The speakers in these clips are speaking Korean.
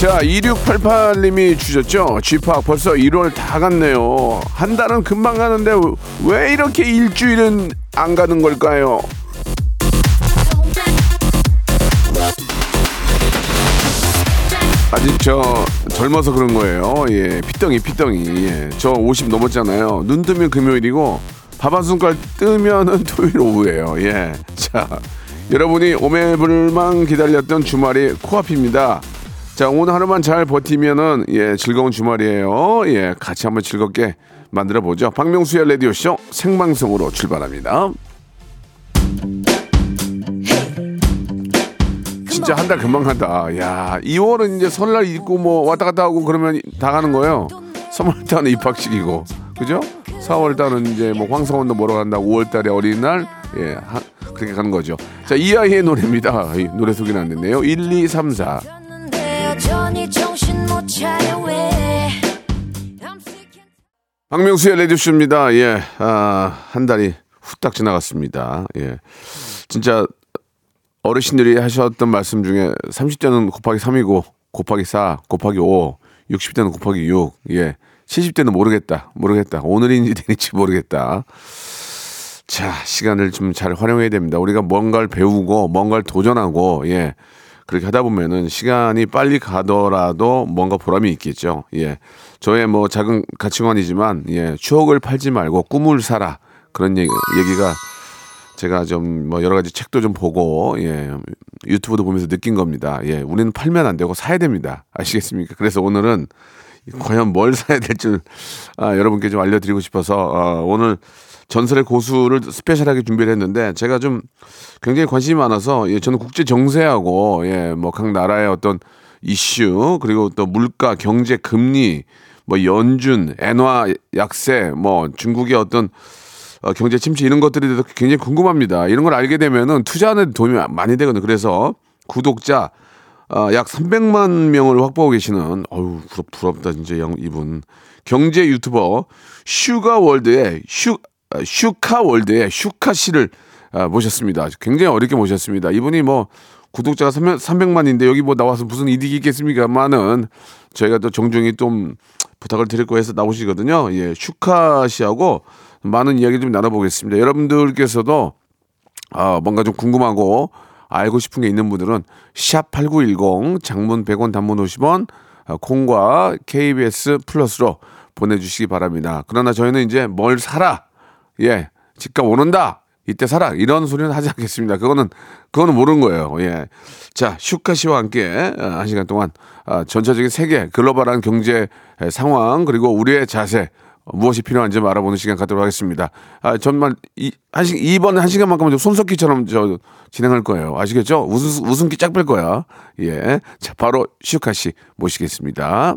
자, 2688님이 주셨죠? 쥐팍 벌써 1월 다 갔네요. 한 달은 금방 가는데 왜 이렇게 일주일은 안 가는 걸까요? 아직 저 젊어서 그런 거예요. 예, 피덩이, 피덩이. 예, 저 50 넘었잖아요. 눈 뜨면 금요일이고 밥 한 숟갈 뜨면은 토요일 오후예요. 예, 자, 여러분이 오매불만 기다렸던 주말이 코앞입니다. 자, 오늘 하루만 잘 버티면은 예, 즐거운 주말이에요. 예, 같이 한번 즐겁게 만들어 보죠. 박명수의 라디오 쇼 생방송으로 출발합니다. 진짜 한 달 금방 간다. 야, 2월은 이제 설날 있고 뭐 왔다 갔다 하고 그러면 다 가는 거예요. 3월 달은 입학식이고, 그죠? 4월 달은 이제 뭐 황성원도 보러 간다. 5월 달에 어린이날, 예, 하, 그렇게 가는 거죠. 자, 이 아이의 노래입니다. 이 노래 소개는 안 됐네요. 1, 2, 3, 4. 박명수의 레디쇼입니다. 예, 아, 한 달이 후딱 지나갔습니다. 예. 진짜 어르신들이 하셨던 말씀 중에 30대는 곱하기 3이고 곱하기 4, 곱하기 5, 60대는 곱하기 6, 예. 70대는 모르겠다. 모르겠다. 오늘인지 내일인지 모르겠다. 자, 시간을 좀 잘 활용해야 됩니다. 우리가 뭔가를 배우고 뭔가를 도전하고 예. 그렇게 하다 보면은 시간이 빨리 가더라도 뭔가 보람이 있겠죠. 예. 저의 뭐 작은 가치관이지만 예. 추억을 팔지 말고 꿈을 사라. 그런 얘기, 얘기가 제가 좀 뭐 여러 가지 책도 좀 보고 예. 유튜브도 보면서 느낀 겁니다. 예. 우리는 팔면 안 되고 사야 됩니다. 아시겠습니까? 그래서 오늘은 과연 뭘 사야 될지 아, 여러분께 좀 알려드리고 싶어서 어, 오늘 전설의 고수를 스페셜하게 준비를 했는데 제가 좀 굉장히 관심이 많아서 예, 저는 국제 정세하고 예, 뭐 각 나라의 어떤 이슈 그리고 또 물가, 경제, 금리, 뭐 연준, 엔화 약세, 뭐 중국의 어떤 어, 경제 침체 이런 것들에 대해서 굉장히 궁금합니다. 이런 걸 알게 되면은 투자하는 데 도움이 많이 되거든요. 그래서 구독자 어, 약 300만 명을 확보하고 계시는 어유 부럽, 부럽다 진짜 양, 이분 경제 유튜버 슈가 월드의 슈 아, 슈카 월드의 슈카 씨를 아, 모셨습니다. 굉장히 어렵게 모셨습니다. 이분이 뭐 구독자가 300만인데 여기 뭐 나와서 무슨 이득이 있겠습니까만은 저희가 또 정중히 좀 부탁을 거 해서 나오시거든요. 예, 슈카 씨하고 많은 이야기 좀 나눠보겠습니다. 여러분들께서도 아, 뭔가 좀 궁금하고 알고 싶은 게 있는 분들은 샵 8910 장문 100원 단문 50원 아, 콩과 KBS 플러스로 보내주시기 바랍니다. 그러나 저희는 이제 뭘 사라 예 집값 오른다 이때 사라 이런 소리는 하지 않겠습니다. 그거는 그거는 모르는 거예요. 예. 자 슈카 씨와 함께 아, 한 시간 동안 아, 전체적인 세계 글로벌한 경제 상황 그리고 우리의 자세 무엇이 필요한지 좀 알아보는 시간 갖도록 하겠습니다. 아, 정말 이, 한 시, 이번 한 시간만큼은 좀 손석희처럼 저 진행할 거예요. 아시겠죠? 웃음, 웃음기 짝 뺄 거야. 예. 자, 바로 슈카 씨 모시겠습니다.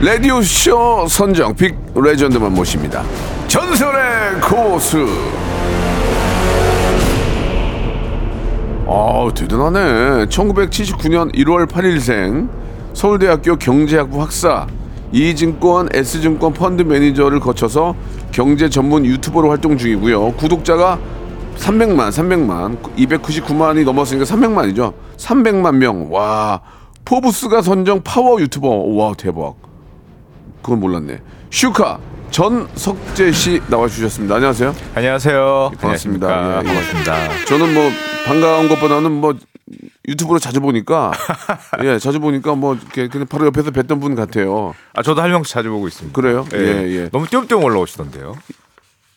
라디오 쇼 선정 빅 레전드만 모십니다. 전설의 고수. 아 대단하네. 1979년 1월 8일생 서울대학교 경제학부 학사 이증권 S증권 펀드 매니저를 거쳐서 경제 전문 유튜버로 활동 중이고요. 구독자가 300만, 300만, 299만이 넘었으니까 300만이죠. 300만 명. 와. 포브스가 선정 파워 유튜버. 와, 대박. 그건 몰랐네. 슈카 전석재 씨 나와주셨습니다. 안녕하세요. 안녕하세요. 반갑습니다. 안녕하십니까. 예, 예. 반갑습니다. 저는 뭐 반가운 것보다는 뭐 유튜브로 자주 보니까 예 자주 보니까 뭐 이렇게 그냥 바로 옆에서 뵀던 분 같아요. 아 저도 할명수 자주 보고 있습니다. 그래요? 예. 예, 예. 너무 띄엄띄엄 올라오시던데요.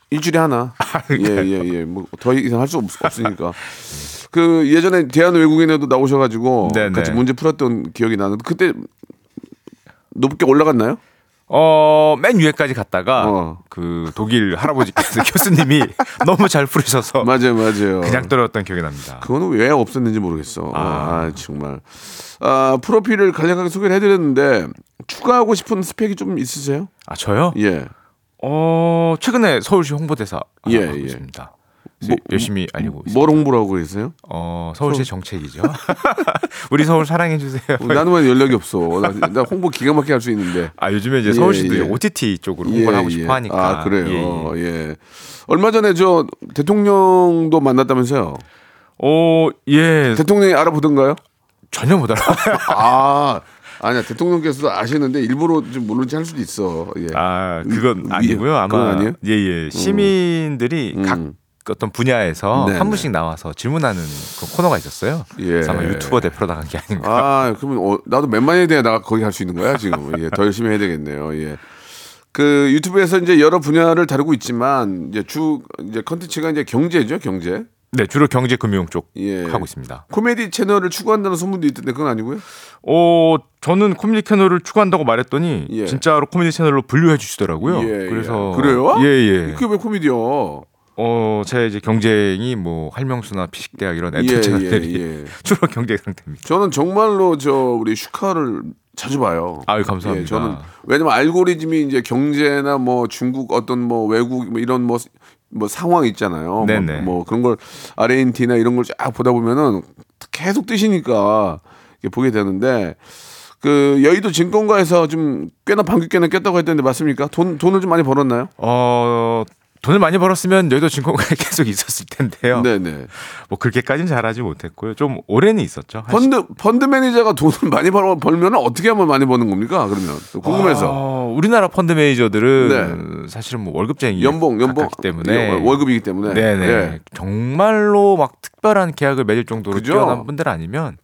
일주일에 하나. 아, 예예 예. 뭐더 이상 할 수 없으니까. 그 예전에 대한 외국인에도 나오셔가지고 네네. 같이 문제 풀었던 기억이 나는데 그때 높게 올라갔나요? 어, 맨 위에까지 갔다가 어. 그 독일 할아버지께서 교수님이 너무 잘 풀으셔서 맞아요, 맞아요. 그냥 떨어졌던 기억이 납니다. 그거는 왜 없었는지 모르겠어. 아, 아. 정말. 아 프로필을 간략하게 소개를 해 드렸는데 추가하고 싶은 스펙이 좀 있으세요? 아 저요? 예. 어 최근에 서울시 홍보대사 예, 하고 예. 있습니다. 뭐, 열심히 알리고 있습니다. 뭘 홍보를 하고 계세요? 어 서울시 정책이죠. 우리 서울 사랑해 주세요. 나는 왜 연락이 없어. 나, 나 홍보 기가 막히게 할 수 있는데. 아 요즘에 이제 예, 서울시도 예. OTT 쪽으로 홍보를 하고 싶어 하니까. 아 그래요. 예, 예. 예. 얼마 전에 저 대통령도 만났다면서요? 어, 예. 대통령이 알아보던가요? 전혀 못 알아. 아 아니야 대통령께서도 아시는데 일부러 좀 모르는지 할 수도 있어. 예. 아, 그건 위- 아니고요. 아마 아니에요? 예, 예. 시민들이 음. 각 어떤 분야에서 네, 한 네. 분씩 나와서 질문하는 그 코너가 있었어요. 예. 그래서 아마 유튜버 대표로 나간 게 아닌가. 아 그러면 어, 나도 몇 만에 돼야 나 거기 할수 있는 거야 지금. 예, 더 열심히 해야 되겠네요. 예. 그 유튜브에서 이제 여러 분야를 다루고 있지만 이제 주 이제 컨텐츠가 이제 경제죠 경제. 네, 주로 경제 금융 쪽 예. 하고 있습니다. 코미디 채널을 추구한다는 소문도 있던데 그건 아니고요? 어, 저는 코미디 채널을 추구한다고 말했더니 예. 진짜로 코미디 채널로 분류해 주시더라고요. 예, 그래서 예. 그래요? 예, 예. 그게 왜 코미디요? 어, 제가 이제 경쟁이 뭐 할명수나 피식대학 이런 예, 엔터 채널들이 예, 예. 주로 경제 상태입니다. 저는 정말로 저 우리 슈카를 자주 봐요. 아유, 감사합니다. 예, 저는 왜냐면 알고리즘이 이제 경제나 뭐 중국 어떤 뭐 외국 뭐 이런 뭐, 뭐 상황 있잖아요. 뭐, 네네. 뭐 그런 걸 아르헨티나 이런 걸 쫙 보다 보면은 계속 뜨시니까 이렇게 보게 되는데 그 여의도 증권가에서 좀 꽤나 방귀 꽤나 꼈다고 했던데 맞습니까? 돈 돈을 좀 많이 벌었나요? 어, 돈을 많이 벌었으면 여의도 증권가에 계속 있었을 텐데요. 네네. 뭐 그렇게까지는 잘하지 못했고요. 좀 오래는 있었죠. 한 펀드 펀드 매니저가 돈을 많이 벌, 벌면 어떻게 하면 많이 버는 겁니까? 그러면 궁금해서 어, 우리나라 펀드 매니저들은 사실은 뭐 월급쟁이 네. 연봉 연봉 때문에 월- 월급이기 때문에 네네 예. 정말로 막 특별한 계약을 맺을 정도로 그죠? 뛰어난 분들 아니면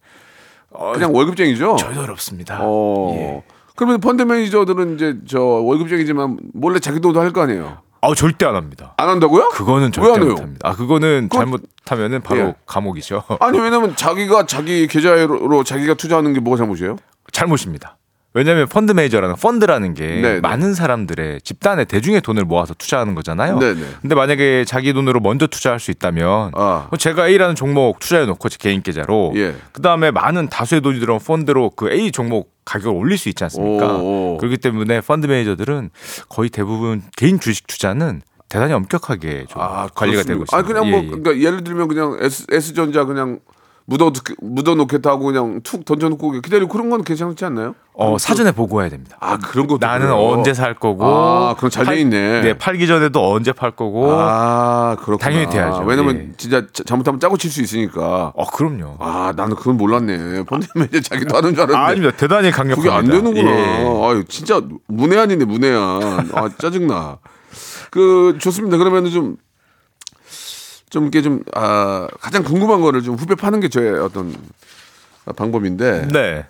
그냥 월급쟁이죠. 전혀 어렵습니다. 어. 예. 그러면 펀드 매니저들은 이제 저 월급쟁이지만 몰래 자기 돈도 할 거 아니에요. 아 절대 안 합니다. 안 한다고요? 그거는 절대 해요? 못합니다. 아 그거는 그건- 잘못하면은 바로 예. 감옥이죠. 아니 왜냐면 자기가 자기 계좌로 자기가 투자하는 게 뭐가 잘못이에요? 잘못입니다. 왜냐하면 펀드 매니저라는 펀드라는 게 네네. 많은 사람들의 집단의 대중의 돈을 모아서 투자하는 거잖아요. 네네. 근데 만약에 자기 돈으로 먼저 투자할 수 있다면 아. 뭐 제가 A라는 종목 투자해 놓고 제 개인 계좌로 예. 그다음에 많은 다수의 돈이 들어온 펀드로 그 A 종목 가격을 올릴 수 있지 않습니까? 오, 오. 그렇기 때문에 펀드 매니저들은 거의 대부분 개인 주식 투자는 대단히 엄격하게 좀 관리가 되고 있습니다. 아 그냥 뭐 예, 예. 그러니까 예를 들면 그냥 S, S전자 그냥 묻어 묻어 놓겠다 하고 그냥 툭 던져 놓고 기다리고 그런 건 괜찮지 않나요? 어, 사전에 보고해야 됩니다. 아 그런 것도 나는 그래요? 언제 살 거고 아, 그럼 잘돼 팔- 있네. 네, 팔기 전에도 언제 팔 거고. 아 그렇구나. 당연히 돼야죠. 왜냐면 예. 진짜 자- 잘못하면 짜고 칠 수 있으니까. 어, 그럼요. 아 나는 그건 몰랐네. 펀드 매니저 자기도 하는 줄 알았는데. 아, 닙니다 대단히 강력합니다. 그게 안 되는구나. 예. 아유, 진짜 문외한이네, 문외한. 아, 짜증 나. 그, 좋습니다. 그러면 좀, 좀 이렇게 좀, 아, 가장 궁금한 거를 좀 후배 파는 게 저의 어떤 방법인데. 네.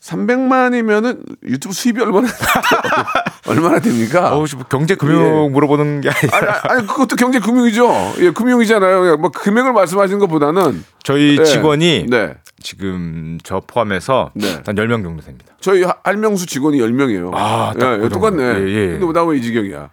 300만이면은 유튜브 수입이 얼마나, 얼마나 됩니까? 어, 뭐 경제 금융 예. 물어보는 게 아니라 아니, 아니, 그것도 경제 금융이죠. 예, 금융이잖아요. 뭐 금액을 말씀하시는 것보다는. 저희 예. 직원이 네. 지금 저 포함해서 네. 한 10명 정도 됩니다. 저희 하- 할명수 직원이 10명이에요. 아, 예, 예, 정도. 똑같네. 예, 예. 근데 나왜 이 지경이야?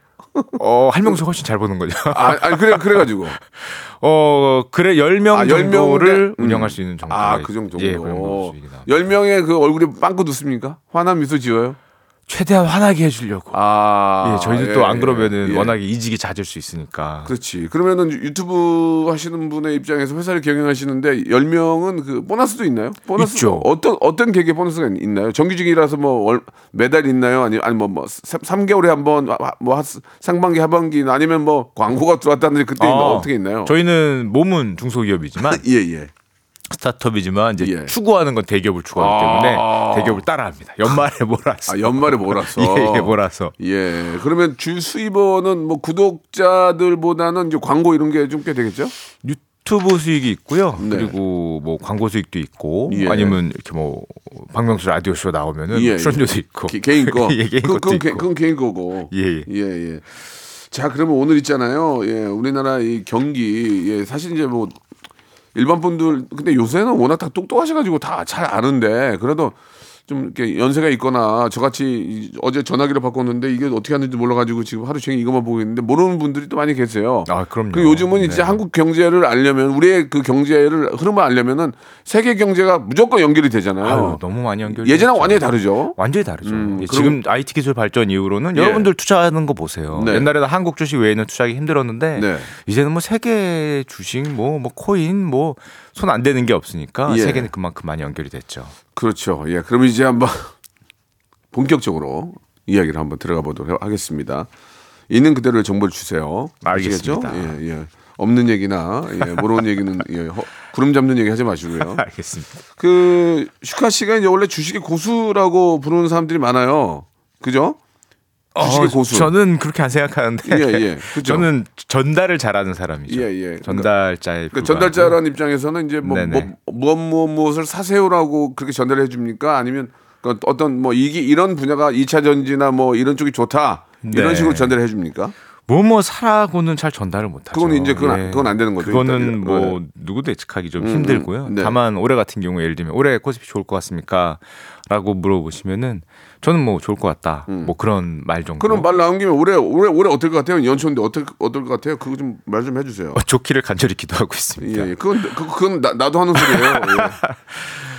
어, 할명수 훨씬 잘 보는 거죠. 아, 아니, 그래, 그래가지고. 어, 그래 10명 아, 정도를 10명인데? 음. 운영할 수 있는 정도. 아, 그 정도. 예, 그 정도 수익이 나. 10명의 그 얼굴에 빵꾸 웃습니까? 화난 미소 지어요? 최대한 화나게 해 주려고. 아. 예, 저희도 예, 또안 그러면은 예. 워낙에 이직이 잦을 수 있으니까. 그렇지. 그러면은 유튜브 하시는 분의 입장에서 회사를 경영하시는데 10명은 그 보너스도 있나요? 보너스 있죠. 어떤 어떤 계획의 보너스가 있- 있나요? 정규직이라서 뭐 월, 매달 있나요? 아니 아니 뭐뭐 3개월에 한번 뭐 하- 상반기 하반기 아니면 뭐 광고가 들어왔다든지 그때 아, 어떻게 있나요? 저희는 몸은 중소기업이지만 예, 예. 스타트업이지만 이제 예. 추구하는 건 대기업을 추구하기 때문에 아. 대기업을 따라합니다. 연말에 몰아서. 아, 연말에 몰아서. 예, 예, 몰아서. 예. 그러면 주 수입원은 뭐 구독자들보다는 이제 광고 이런 게 좀 꽤 되겠죠? 유튜브 수익이 있고요. 네. 그리고 뭐 광고 수익도 있고 예. 아니면 이렇게 뭐 박명수 라디오 쇼 나오면은 예, 출연료도 있고. 개, 개인 거. 예, 개인 그, 그건. 개, 그건 개인 거고. 예, 예. 예, 예. 자, 그러면 오늘 있잖아요. 예, 우리나라 이 경기, 예, 사실 이제 뭐 일반 분들, 근데 요새는 워낙 다 똑똑하셔가지고 다 잘 아는데 그래도 좀 이렇게 연세가 있거나 저같이 이- 어제 전화기를 바꿨는데 이게 어떻게 하는지 몰라가지고 지금 하루 종일 이것만 보고 있는데 모르는 분들이 또 많이 계세요. 아, 그럼요. 그 요즘은 이제 네. 한국 경제를 알려면 우리의 그 경제를 흐름을 알려면은 세계 경제가 무조건 연결이 되잖아요. 아유, 너무 많이 연결. 예전하고 완전히 다르죠. 완전히 다르죠. 음, 예, 지금 IT 기술 발전 이후로는 예. 여러분들 투자하는 거 보세요. 네. 옛날에는 한국 주식 외에는 투자하기 힘들었는데 네. 이제는 뭐 세계 주식 뭐 뭐 코인 뭐 손 안 대는 게 없으니까 예. 세계는 그만큼 많이 연결이 됐죠. 그렇죠. 예. 그럼 이제 한번 본격적으로 이야기를 한번 들어가 보도록 하겠습니다. 있는 그대로의 정보를 주세요. 알겠습니다. 예, 예. 없는 얘기나 예, 모르는 얘기는 예, 허- 구름 잡는 얘기 하지 마시고요. 알겠습니다. 그 슈카 씨가 이제 원래 주식의 고수라고 부르는 사람들이 많아요. 그죠? 주식의 고수. 어, 저는 그렇게 안 생각하는데. 예, 예. 그죠? 저는 전달을 잘하는 사람이죠. 예, 예. 전달자의 그러니까 전달자라는 입장에서는 이제 뭐, 네네. 뭐 무엇 무엇 무엇을 사세요라고 그렇게 전달해 줍니까? 아니면 그 어떤 뭐 이게 이런 분야가 2차 전지나 뭐 이런 쪽이 좋다. 이런 네. 식으로 전달해 줍니까? 뭐뭐 사라고는 잘 전달을 못하죠. 그거는 이제 그건 안- 그건 안 되는 거죠, 그거는. 뭐 네. 누구도 예측하기 좀 음, 힘들고요. 음, 네. 다만 올해 같은 경우 예를 들면 올해 코스피 좋을 것 같습니까? 라고 물어보시면은 저는 뭐 좋을 것 같다. 뭐 그런 말 정도. 음. 그럼 말 나온 김에 올해 올해 올해 어떨 것 같아요? 연초인데 어떨 어떨 것 같아요? 그거 좀 말좀 해주세요. 어, 좋기를 간절히 기도하고 있습니다. 예, 예. 그건 그, 그건 나, 나도 하는 소리예요.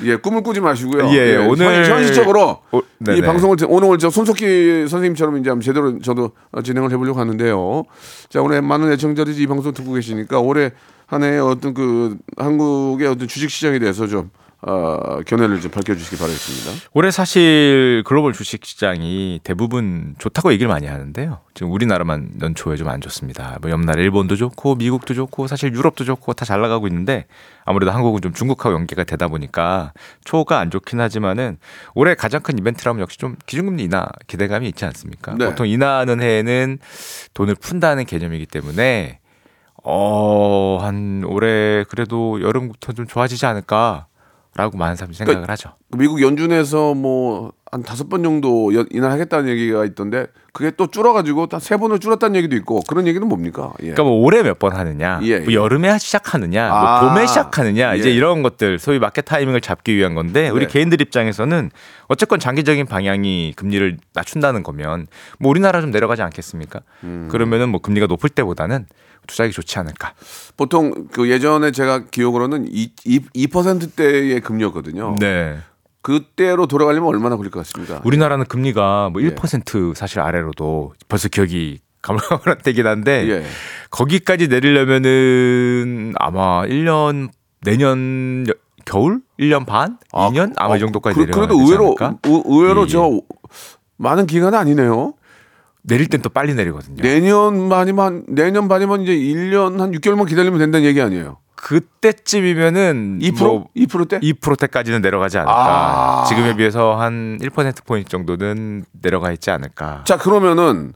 예. 예, 꿈을 꾸지 마시고요. 예, 예. 오늘- 현, 실적으로 오, 이 네네. 방송을 제- 오늘 저 손석희 선생님처럼 이제 제대로 저도 진행을 해보려고 하는데요. 자, 오늘 많은 애청자들이 이 방송 듣고 계시니까 올해 한 해의 어떤 그 한국의 어떤 주식 시장에 대해서 좀 어, 견해를 좀 밝혀주시기 바라겠습니다. 올해 사실 글로벌 주식 시장이 대부분 좋다고 얘기를 많이 하는데요. 지금 우리나라만 연초에 좀 안 좋습니다. 뭐 옆나라 일본도 좋고 미국도 좋고 사실 유럽도 좋고 다 잘 나가고 있는데 아무래도 한국은 좀 중국하고 연계가 되다 보니까 초가 안 좋긴 하지만은 올해 가장 큰 이벤트라면 역시 좀 기준금리 인하 기대감이 있지 않습니까? 네. 보통 인하하는 해에는 돈을 푼다는 개념이기 때문에 어, 한 올해 그래도 여름부터 좀 좋아지지 않을까 라고 많은 사람들이 생각을 그러니까 하죠. 미국 연준에서 뭐 한 다섯 번 정도 연- 인하하겠다는 얘기가 있던데 그게 또 줄어가지고 한세 번을 줄었다는 얘기도 있고 그런 얘기는 뭡니까? 예. 그러니까 뭐 올해 몇 번 하느냐, 예, 뭐 예. 여름에 시작하느냐, 아, 뭐 봄에 시작하느냐, 이제 예. 이런 것들 소위 마켓 타이밍을 잡기 위한 건데 우리 네. 개인들 입장에서는 어쨌건 장기적인 방향이 금리를 낮춘다는 거면 뭐 우리나라 좀 내려가지 않겠습니까? 음. 그러면은 뭐 금리가 높을 때보다는 투자하기 좋지 않을까. 보통 그 예전에 제가 기억으로는 2, 2%대의 금리였거든요. 네. 그때로 돌아가려면 얼마나 걸릴 것 같습니다. 우리나라는 금리가 뭐 예. 1% 사실 아래로도 벌써 기억이 가물가물하긴 한데 예. 거기까지 내리려면은 아마 1년 내년 여- 겨울 1년 반, 2년 아마 이 정도까지 그, 내려가야 그래도 의외로 않을까? 의- 의외로 예, 예. 저 많은 기간은 아니네요. 내릴 땐 또 빨리 내리거든요. 내년 반이면 내년 반이면 이제 1년 한 6개월만 기다리면 된다는 얘기 아니에요. 그때쯤이면은 2%? 뭐 2%대? 2%대까지는 내려가지 않을까. 아. 지금에 비해서 한 1% 포인트 정도는 내려가 있지 않을까. 자 그러면은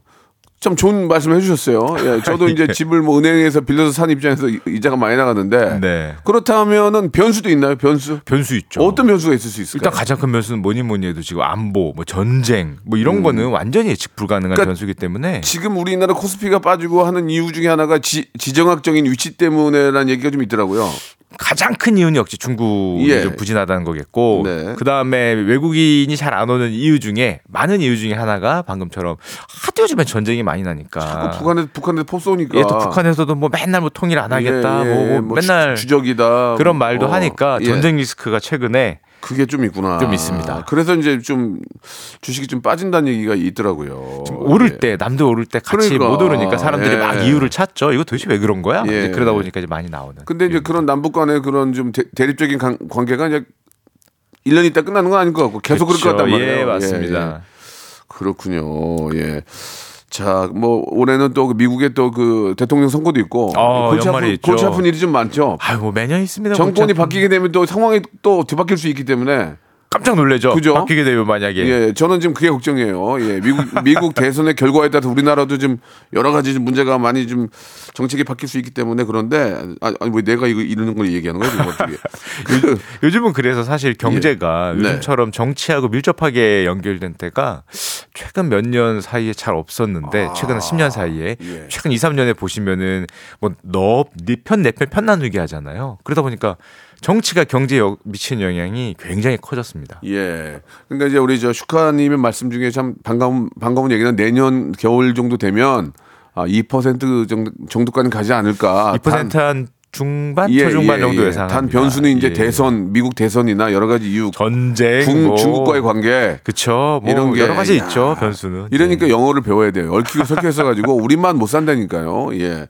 참 좋은 말씀 해주셨어요. 예, 저도 이제 집을 뭐 은행에서 빌려서 산 입장에서 이- 이자가 많이 나가는데 네. 그렇다면은 변수도 있나요? 변수? 변수 있죠. 어떤 변수가 있을 수 있을까요? 일단 가장 큰 변수는 뭐니 뭐니 해도 지금 안보, 뭐 전쟁, 뭐 이런 거는 완전히 예측 불가능한 음. 그러니까 변수기 때문에 지금 우리나라 코스피가 빠지고 하는 이유 중에 하나가 지, 지정학적인 위치 때문에라는 얘기가 좀 있더라고요. 가장 큰 이유는 역시 중국이 예. 좀 부진하다는 거겠고 네. 그 다음에 외국인이 잘 안 오는 이유 중에 많은 이유 중에 하나가 방금처럼 하도 요즘에 전쟁이 많이 나니까 자꾸 북한에 북한에 포 쏘니까. 예, 또 북한에서도 뭐 맨날 뭐 통일 안 하겠다, 예, 예, 뭐, 뭐뭐 맨날 주, 적이다 그런 말도 하니까 예. 전쟁 리스크가 최근에 그게 좀 있구나. 좀 있습니다. 그래서 이제 좀 주식이 좀 빠진다는 얘기가 있더라고요. 오를 예. 때 남들 오를 때 같이 그러니까. 못 오르니까 사람들이 예. 막 이유를 찾죠. 이거 도대체 왜 그런 거야? 예. 이제 그러다 보니까 이제 많이 나오는. 근데 이제 그런 남북 간의 그런 좀 대, 대립적인 관- 관계가 이제 1년 있다 끝나는 건 아닌 것 같고 계속 그럴 것 같단 말이에요. 예, 예, 맞습니다. 예. 그렇군요. 예. 자, 뭐 올해는 또 미국의 또 그 대통령 선거도 있고 어, 골치, 아픈. 골치 아픈 일이 좀 많죠. 아유 뭐 매년 있습니다. 정권이 바뀌게 되면 또 상황이 또 뒤바뀔 수 있기 때문에 깜짝 놀래죠. 그죠? 바뀌게 되면 만약에 예, 저는 지금 그게 걱정이에요. 예, 미국 미국 대선의 결과에 따라서 우리나라도 좀 여러 가지 좀 문제가 많이 좀 정책이 바뀔 수 있기 때문에 그런데 아, 아니 뭐 내가 이거 이러는 걸 얘기하는 거야 지금 어떻게? 그, 요즘은 그래서 사실 경제가 예. 네. 요즘처럼 정치하고 밀접하게 연결된 때가 최근 몇 년 사이에 잘 없었는데 최근 10년 사이에 아, 예. 최근 2, 3년에 보시면은 뭐너편내편 편 나누기 하잖아요. 그러다 보니까 정치가 경제에 여- 미치는 영향이 굉장히 커졌습니다. 예. 그러니까 이제 우리 저 슈카님의 말씀 중에 참 반가운 반가운 얘기는 내년 겨울 정도 되면 아, 2% 정도 정도까지 가지 않을까. 2%한 중반, 예, 초중반 예, 정도 예. 예상합니다. 단 변수는 이제 예. 대선, 미국 대선이나 여러 가지 이유, 전쟁, 중, 뭐. 중국과의 관계 그쵸. 뭐 이런 게 여러 가지 야, 있죠. 변수는. 이러니까 네. 영어를 배워야 돼요. 얽히고 설켜서 가지고 우리만 못 산다니까요. 예.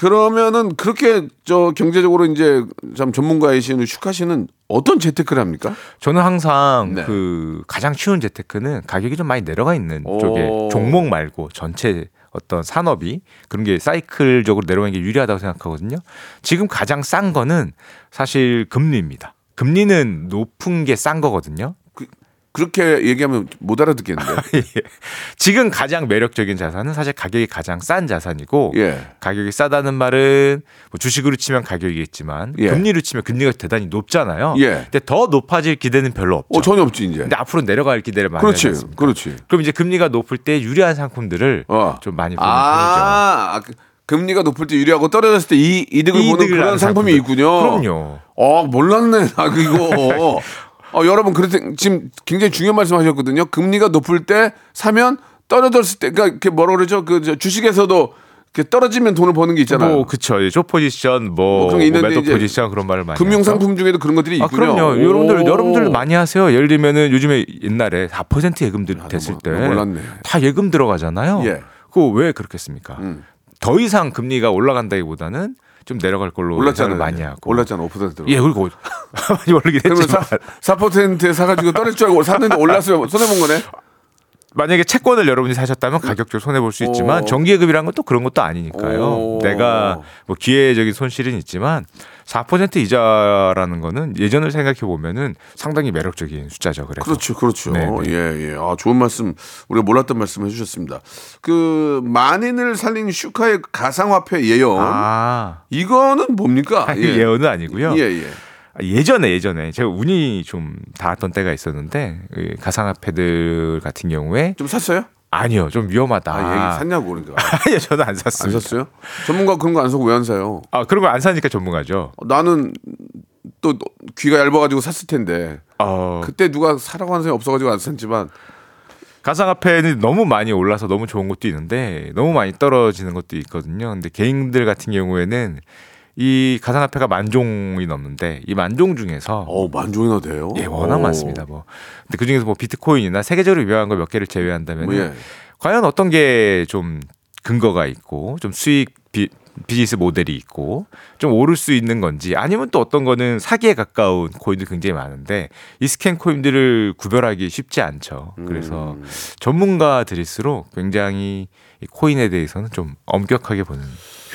그러면은 그렇게 저 경제적으로 이제 참 전문가이신 슈카 씨는 어떤 재테크를 합니까? 저는 항상 네. 그 가장 쉬운 재테크는 가격이 좀 많이 내려가 있는 오. 쪽에 종목 말고 전체 어떤 산업이 그런 게 사이클적으로 내려가는 게 유리하다고 생각하거든요. 지금 가장 싼 거는 사실 금리입니다. 금리는 높은 게 싼 거거든요. 그렇게 얘기하면 못 알아듣겠는데. 지금 가장 매력적인 자산은 사실 가격이 가장 싼 자산이고 예. 가격이 싸다는 말은 뭐 주식으로 치면 가격이겠지만 예. 금리로 치면 금리가 대단히 높잖아요. 예. 근데 더 높아질 기대는 별로 없죠. 어 전혀 없지 이제. 근데 앞으로 내려갈 기대를 많이 그렇지, 않습니까? 그렇지. 그럼 이제 금리가 높을 때 유리한 상품들을 어. 좀 많이 보는 편이죠. 아, 아, 그 금리가 높을 때 유리하고 떨어졌을 때 이, 이득을 보는 이득을 그런 하는 상품이 상품들. 있군요. 그럼요. 어, 몰랐네. 아, 그거. 어, 여러분, 그렇게 지금 굉장히 중요한 말씀 하셨거든요. 금리가 높을 때 사면 떨어졌을 때, 그러니까 그 뭐라 그러죠? 그저 주식에서도 이렇게 떨어지면 돈을 버는 게 있잖아요. 뭐 그쵸. 조 포지션 뭐, 뭐 그런 게 있는데 매도 포지션 그런 말을 많이 금융. 상품 중에도 그런 것들이 아, 있군요. 그럼요. 여러분들 오. 여러분들 많이 하세요. 예를 들면은 요즘에 옛날에 4% 예금들 됐을 뭐, 때나 몰랐네. 다 예금 들어가잖아요. 예. 음. 그거 왜 그렇겠습니까? 더 이상 금리가 올라간다기보다는 좀 내려갈 걸로 올랐잖아요. 많이 하고. 올랐잖아, 5%로. 예, 그리고 많이 오르긴 했지만 4, 4%에 사가지고 떨어질 줄 알고 샀는데 올랐으면 손해 본 거네? 만약에 채권을 여러분이 사셨다면 가격적으로 손해 볼 수 있지만 오. 정기예금이란 건또 그런 것도 아니니까요. 오. 내가 뭐 기회적인 손실은 있지만 4% 이자라는 거는 예전을 생각해 보면은 상당히 매력적인 숫자죠. 그래서 그렇죠, 그렇죠. 네, 네. 예, 예. 아, 좋은 말씀, 우리가 몰랐던 말씀 해주셨습니다. 그, 만인을 살린 슈카의 가상화폐 예언. 아, 이거는 뭡니까? 아, 예. 예언은 아니고요. 예, 예. 아, 예전에 예전에 제가 운이 좀 닿았던 때가 있었는데 그 가상화폐들 같은 경우에 좀 샀어요? 아니요 좀 위험하다. 아, 얘기 샀냐고 그러니까. 아니요 저는 안안 샀습니다. 샀어요? 전문가 그런 거 안 사고 왜 안 사요? 아 그런 거 안 사니까 전문가죠. 나는 또 귀가 얇아가지고 샀을 텐데. 어, 그때 누가 사라고 하는 사람이 없어가지고 안 샀지만. 가상화폐는 너무 많이 올라서 너무 좋은 것도 있는데 너무 많이 떨어지는 것도 있거든요. 근데 개인들 같은 경우에는 이 가상화폐가 만 종이 넘는데 이 만 종 중에서 어, 만 종이나 돼요? 예 워낙 오. 많습니다. 뭐 근데 그 중에서 뭐 비트코인이나 세계적으로 유명한 거 몇 개를 제외한다면 뭐, 예. 과연 어떤 게 좀 근거가 있고 좀 수익 비, 비즈니스 모델이 있고 좀 오를 수 있는 건지 아니면 또 어떤 거는 사기에 가까운 코인도 굉장히 많은데 이 스캔 코인들을 구별하기 쉽지 않죠. 그래서 음. 전문가들일수록 굉장히 이 코인에 대해서는 좀 엄격하게 보는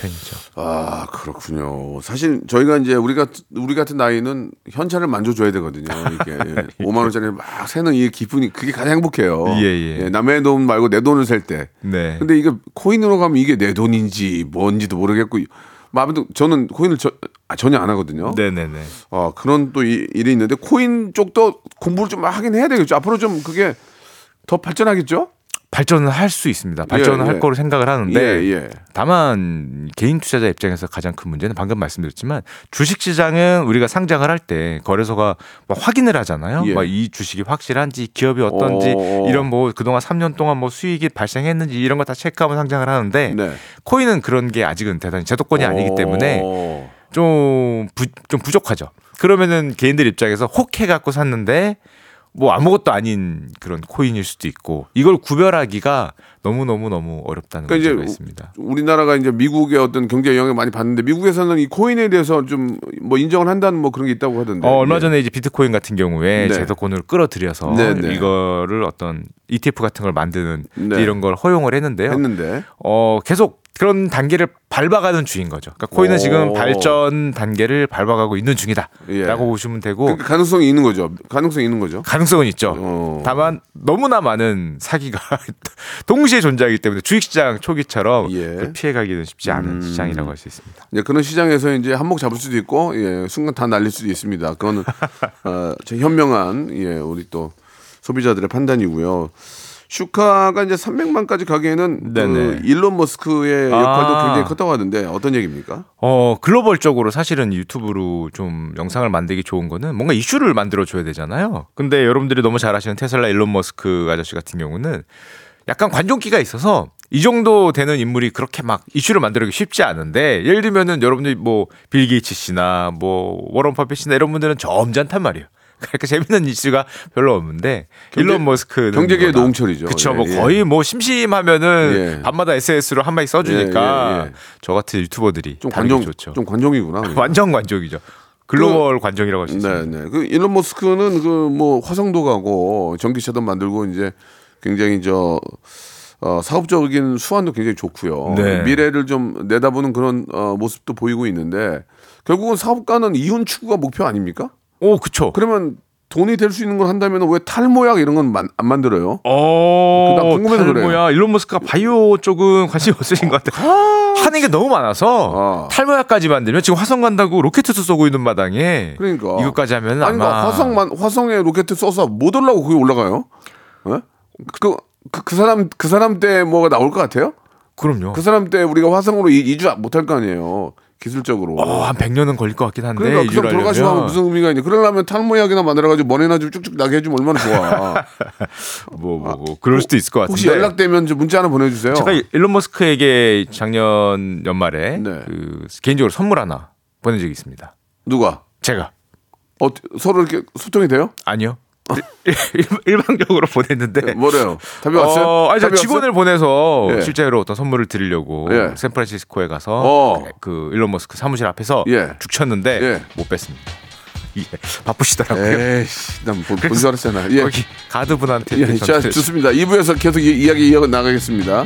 편이죠. 아 그렇군요. 사실 저희가 이제 우리가 우리 같은 나이는 현찰을 만져줘야 되거든요. 이게 5만 원짜리 막 세는 이 기분이 그게 가장 행복해요. 예, 예. 남의 돈 말고 내 돈을 셀 때. 네. 근데 이게 코인으로 가면 이게 내 돈인지 뭔지도 모르겠고. 뭐 아무튼 저는 코인을 저- 아, 전혀 안 하거든요. 네네네. 아 그런 또 이- 일이 있는데 코인 쪽도 공부를 좀 하긴 해야 되겠죠. 앞으로 좀 그게 더 발전하겠죠? 발전을 할 수 있습니다. 발전을 예, 할 예. 거로 생각을 하는데 예, 예. 다만 개인 투자자 입장에서 가장 큰 문제는 방금 말씀드렸지만 주식 시장은 우리가 상장을 할 때 거래소가 뭐 확인을 하잖아요. 예. 뭐이 주식이 확실한지 기업이 어떤지 어. 이런 뭐 그동안 3년 동안 뭐 수익이 발생했는지 이런 거 다 체크하면 상장을 하는데 네. 코인은 그런 게 아직은 대단히 제도권이 아니기 때문에 어. 좀, 부, 좀 부족하죠. 그러면은 개인들 입장에서 혹 해 갖고 샀는데 뭐 아무것도 아닌 그런 코인일 수도 있고 이걸 구별하기가 너무 너무 너무 어렵다는 그러니까 문제가 있습니다. 우리나라가 이제 미국의 어떤 경제 영향을 많이 받는데 미국에서는 이 코인에 대해서 좀 뭐 인정을 한다는 뭐 그런 게 있다고 하던데. 어, 얼마 예. 전에 이제 비트코인 같은 경우에 네. 제도권을 끌어들여서 네, 네. 이거를 어떤 ETF 같은 걸 만드는 네. 이런 걸 허용을 했는데요. 했는데 어, 계속 그런 단계를 밟아가는 중인 거죠. 그러니까 코인은 오. 지금 발전 단계를 밟아가고 있는 중이다라고 예. 보시면 되고 그 가능성이 있는 거죠. 가능성이 있는 거죠. 가능성은 있죠. 어. 다만 너무나 많은 사기가 동시에 존재하기 때문에 주식시장 초기처럼 예. 그걸 피해가기는 쉽지 않은 음. 시장이라고 할 수 있습니다. 예, 그런 시장에서 이제 한몫 잡을 수도 있고 예, 순간 다 날릴 수도 있습니다. 그거는 어, 제 현명한 예, 우리 또 소비자들의 판단이고요. 슈카가 이제 300만까지 가기에는 네네. 그 일론 머스크의 역할도 아. 굉장히 컸다고 하던데 어떤 얘기입니까? 어, 글로벌적으로 사실은 유튜브로 좀 영상을 만들기 좋은 거는 뭔가 이슈를 만들어 줘야 되잖아요. 근데 여러분들이 너무 잘 아시는 테슬라 일론 머스크 아저씨 같은 경우는 약간 관종기가 있어서 이 정도 되는 인물이 그렇게 막 이슈를 만들기 쉽지 않은데 예를 들면은 여러분들이 뭐 빌 게이츠 씨나 뭐 워런 버핏 씨나 이런 분들은 점잖단 말이에요. 그러니까 재밌는 이슈가 별로 없는데 경제- 일론 머스크는 경제계의. 노홍철이죠. 그쵸. 예, 뭐 예. 거의 뭐 심심하면은 예. 밤마다 SS로 한 마디 써주니까 예, 예, 예. 저 같은 유튜버들이 좀 관종 좋죠. 좀 관종이구나. 완전 관종이죠. 글로벌 관종이라고 할수 네, 있습니다. 네. 그 일론 머스크는 그 뭐 화성도 가고 전기차도 만들고 이제 굉장히 저 어, 사업적인 수완도 굉장히 좋고요. 네. 미래를 좀 내다보는 그런 어, 모습도 보이고 있는데 결국은 사업가는 이윤 추구가 목표 아닙니까? 오, 그쵸. 그러면 돈이 될 수 있는 걸 한다면 왜 탈모약 이런 건 안 만들어요? 어, 나 궁금해서 그래요. 탈모야. 일론 머스크가 바이오 쪽은 관심이 없으신 것 같아. 하는 게 너무 많아서 아. 탈모약까지 만들면 지금 화성 간다고 로켓도 쏘고 있는 마당에 그러니까 이것까지 하면 아니 그러니까 아마 화성만 화성에 로켓 쏘서 못 올라고 그게 올라가요? 예? 그, 그, 그 사람 그 사람 때 뭐가 나올 것 같아요? 그럼요. 그 사람 때 우리가 화성으로 이- 이주 못할 거 아니에요. 기술적으로. 어, 한 100년은 걸릴 것 같긴 한데 그러니까 그냥 돌아가시면 무슨 의미가 있냐. 그러려면 탈모약이나 만들어가지고 머리나 좀 쭉쭉 나게 해주면 얼마나 좋아. 뭐, 뭐, 뭐 그럴 수도 있을 것 같은데. 혹시 연락되면 좀 문자 하나 보내주세요. 제가 일론 머스크에게 작년 연말에 네. 그 개인적으로 선물 하나 보낸 적이 있습니다. 누가? 제가 어, 서로 이렇게 소통이 돼요? 아니요. 일, 일방적으로 보냈는데 뭐래요? 답이 왔어요? 어, 아니 저 직원을 보내서 예. 실제로 어떤 선물을 드리려고 예. 샌프란시스코에 가서 어. 그 일론 머스크 사무실 앞에서 예. 죽 쳤는데 예. 못 뺐습니다. 예. 바쁘시더라고요. 에이씨, 난본 줄 알았잖아. 예. 거기 가드분한테 예, 자, 전화를 좋습니다. 2부에서 계속 이, 이야기 이어가 나가겠습니다.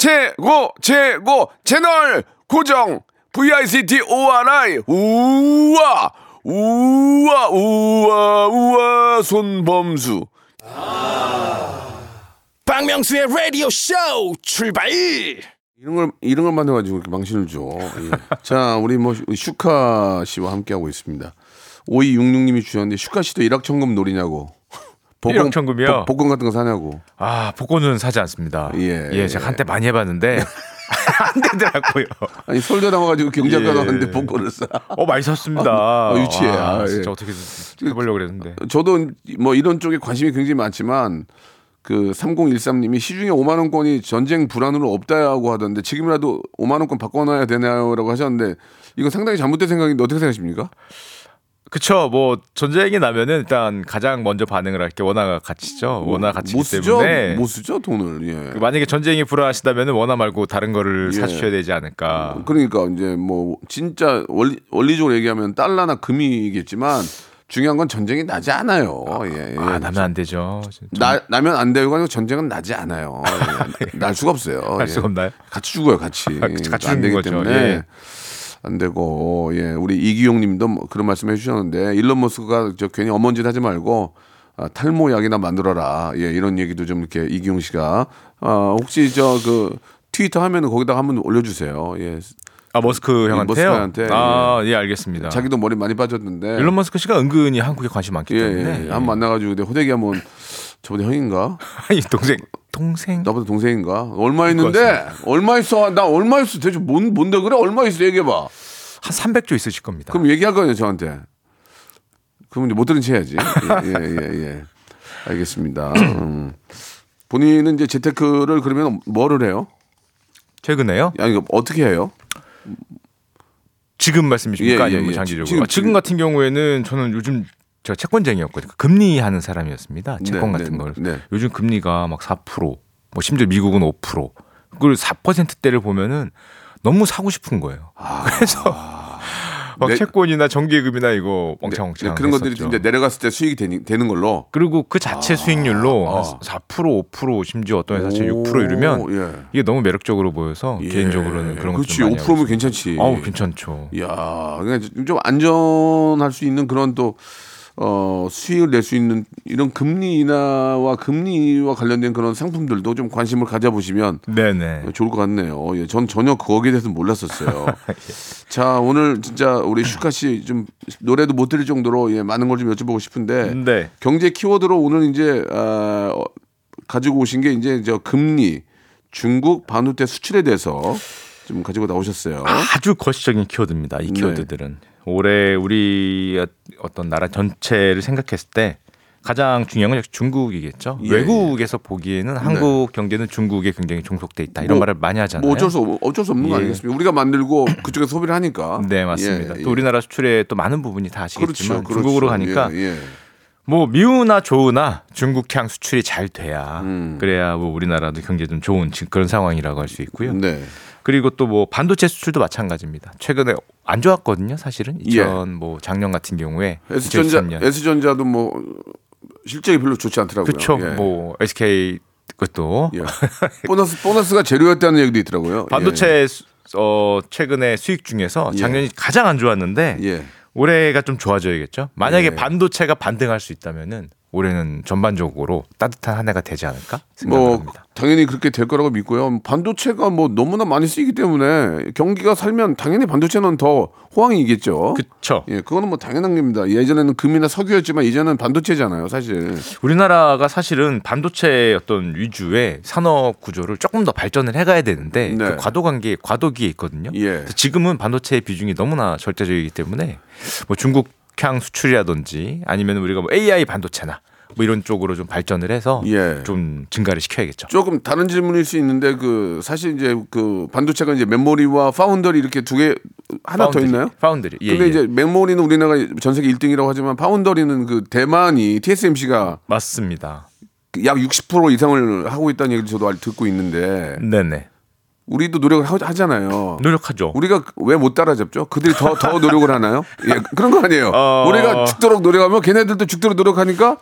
최고 최고 채널 고정 VICT ORI 우와 우와 우와 우와 손범수 박명수의 라디오 쇼 출발 이런 걸 이런 걸 만들어가지고 이렇게 망신을 줘. 예. 자, 우리 뭐 슈카 씨와 함께 하고 있습니다. 5266님이 주셨는데 슈카 씨도 일확천금 노리냐고. 일확천금이요? 복, 권 같은 거 사냐고. 아 복권은 사지 않습니다. 예. 예, 제가 한때 많이 해봤는데 안 되더라고요. 아니 서울대 나와가지고 경제학과 예. 나왔는데 복권을 사. 어 많이 샀습니다. 아, 유치해. 아, 아, 진짜 예. 어떻게 해보려고 그랬는데. 저도 뭐 이런 쪽에 관심이 굉장히 많지만 그 3013님이 시중에 5만 원권이 전쟁 불안으로 없다고 하던데 지금이라도 5만 원권 바꿔놔야 되나요라고 하셨는데 이건 상당히 잘못된 생각인데 어떻게 생각하십니까? 그쵸. 뭐 전쟁이 나면은 일단 가장 먼저 반응을 할 게 원화 가치죠. 원화 가치기 못 쓰죠? 때문에 못 쓰죠 돈을. 예. 그 만약에 전쟁이 불안하시다면은 원화 말고 다른 거를 예. 사주셔야 되지 않을까. 그러니까 이제 뭐 진짜 원리, 원리적으로 얘기하면 달러나 금이겠지만 중요한 건 전쟁이 나지 않아요. 예, 예. 아 나면 안 되죠. 좀 나, 나면 안 되고 아니고 전쟁은 나지 않아요. 예. 날 수가 없어요. 할 수가 예. 없나요? 같이 죽어요, 같이. 같이 안 죽는 되기 거죠. 때문에 예. 안 되고 예 우리 이기용님도 뭐 그런 말씀해 주셨는데 일론 머스크가 저 괜히 어먼짓 하지 말고 아, 탈모약이나 만들어라 예 이런 얘기도 좀 이렇게 이기용 씨가 아 혹시 저 그 트위터 하면은 거기다가 한번 올려주세요 예 아 머스크 형한테요? 머스크한테, 아, 예, 알겠습니다. 자기도 머리 많이 빠졌는데. 일론 머스크 씨가 은근히 한국에 관심 많기 예, 때문에. 예. 한번 만나가지고 호되게 한번 저보다 형인가? 아니 동생 동생 나보다 동생인가? 얼마 있는데? 얼마 있어? 나 얼마 있어? 대체 뭔 뭔데 그래? 얼마 있어? 얘기해봐. 한 300조 있으실 겁니다. 그럼 얘기할 거아니에요 저한테. 그럼 이제 못 들은 체 해야지. 예, 예, 예. 예. 알겠습니다. 음. 본인은 이제 재테크를 그러면 뭐를 해요? 최근에요? 아니 이거 어떻게 해요? 지금 말씀이십니까? 예, 예, 아니면 뭐 예. 장기적으로? 지금, 아, 지금 같은 경우에는 저는 요즘 제가 채권쟁이였거든요. 금리 하는 사람이었습니다. 채권 네, 같은 네, 걸. 네. 요즘 금리가 막 4%, 뭐 심지어 미국은 5%. 그걸 4%대를 보면은 너무 사고 싶은 거예요. 그래서 막 네. 채권이나 정기예금이나 이거 네, 멍청멍청 그런 것들이 했었죠. 이제 내려갔을 때 수익이 되니, 되는 걸로. 그리고 그 자체 수익률로 아. 한 4%, 5% 심지어 어떤 회사 6% 이러면 오, 예. 이게 너무 매력적으로 보여서 예. 개인적으로는 그런 것좀 그렇지. 많이 5%면 하고 괜찮지. 아우 괜찮죠. 이야, 그러니까 좀 안전할 수 있는 그런 또 어, 수익을 낼 수 있는 이런 금리 인하와 금리와 관련된 그런 상품들도 좀 관심을 가져보시면 네네. 좋을 것 같네요. 예, 전 전혀 거기에 대해서 몰랐었어요. 자, 오늘 진짜 우리 슈카 씨 좀 노래도 못 들을 정도로 예, 많은 걸 좀 여쭤보고 싶은데 네. 경제 키워드로 오늘 이제 아, 어, 가지고 오신 게 이제 저 금리, 중국 반도체 수출에 대해서 좀 가지고 나오셨어요. 아주 거시적인 키워드입니다. 이 네. 키워드들은 올해 우리 어떤 나라 전체를 생각했을 때 가장 중요한 건 역시 중국이겠죠. 예, 외국에서 보기에는 한국 경제는 중국에 굉장히 종속돼 있다 이런 뭐, 말을 많이 하잖아요. 뭐 어쩔 수 없, 어쩔 수 없는 거 예. 아니겠습니까? 우리가 만들고 그쪽에 서 소비를 하니까. 네 맞습니다. 예, 또 예. 우리나라 수출에 또 많은 부분이 다 아시겠지만 그렇죠, 그렇죠. 중국으로 가니까 예, 예. 뭐 미우나 좋으나 중국향 수출이 잘 돼야 음. 그래야 뭐 우리나라도 경제 좀 좋은 그런 상황이라고 할 수 있고요. 네. 그리고 또 뭐 반도체 수출도 마찬가지입니다. 최근에 안 좋았거든요, 사실은. 예. 2000뭐 작년 같은 경우에 S전자 2013년. S전자도 뭐 실적이 별로 좋지 않더라고요. 그렇죠. 예. 뭐 SK 것도 예. 보너스 보너스가 제로였다는 얘기도 있더라고요. 반도체 수- 어 최근에 수익 중에서 예. 작년이 가장 안 좋았는데 예. 예. 올해가 좀 좋아져야겠죠. 만약에 예. 반도체가 반등할 수 있다면은 올해는 전반적으로 따뜻한 한 해가 되지 않을까 생각을 뭐 합니다. 당연히 그렇게 될 거라고 믿고요. 반도체가 뭐 너무나 많이 쓰이기 때문에 경기가 살면 당연히 반도체는 더 호황이 있겠죠. 그렇죠. 예, 그거는 뭐 당연한 겁니다. 예전에는 금이나 석유였지만 이제는 반도체잖아요, 사실. 우리나라가 사실은 반도체 어떤 위주의 산업 구조를 조금 더 발전을 해가야 되는데 네. 그 과도 관계 과도기에 있거든요. 예. 지금은 반도체의 비중이 너무나 절대적이기 때문에 뭐 중국 향 수출이라든지 아니면 우리가 뭐 AI 반도체나 뭐 이런 쪽으로 좀 발전을 해서 예. 좀 증가를 시켜야겠죠. 조금 다른 질문일 수 있는데 그 사실 이제 그 반도체가 이제 메모리와 파운더리 이렇게 두 개 하나 더 파운드리, 있나요? 파운드리. 예, 근데 예. 이제 메모리는 우리나라가 전 세계 1등이라고 하지만 파운더리는 그 대만이 TSMC가 맞습니다. 약 60% 이상을 하고 있다는 얘기를 저도 알- 듣고 있는데 네네. 우리도 노력을 하, 하잖아요. 노력하죠. 우리가 왜 못 따라잡죠? 그들이 더 더 노력을 하나요? 예, 그런 거 아니에요. 어. 우리가 죽도록 노력하면 걔네들도 죽도록 노력하니까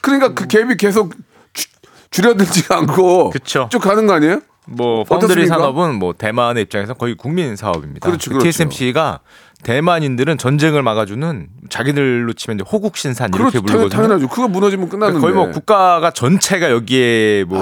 그러니까 그 갭이 계속 주- 줄어들지 않고 그쵸. 쭉 가는 거 아니에요? 뭐 어떻습니까? 산업은 뭐 대만의 입장에서 거의 국민 사업입니다. 그렇죠, 그 그렇죠. TSMC가 대만인들은 전쟁을 막아주는 자기들로 치면 이제 호국 신산 이렇게 그렇죠. 당연, 부르거든요. 당연하죠. 그거 무너지면 끝나는데. 거의 뭐 국가가 전체가 여기에 뭐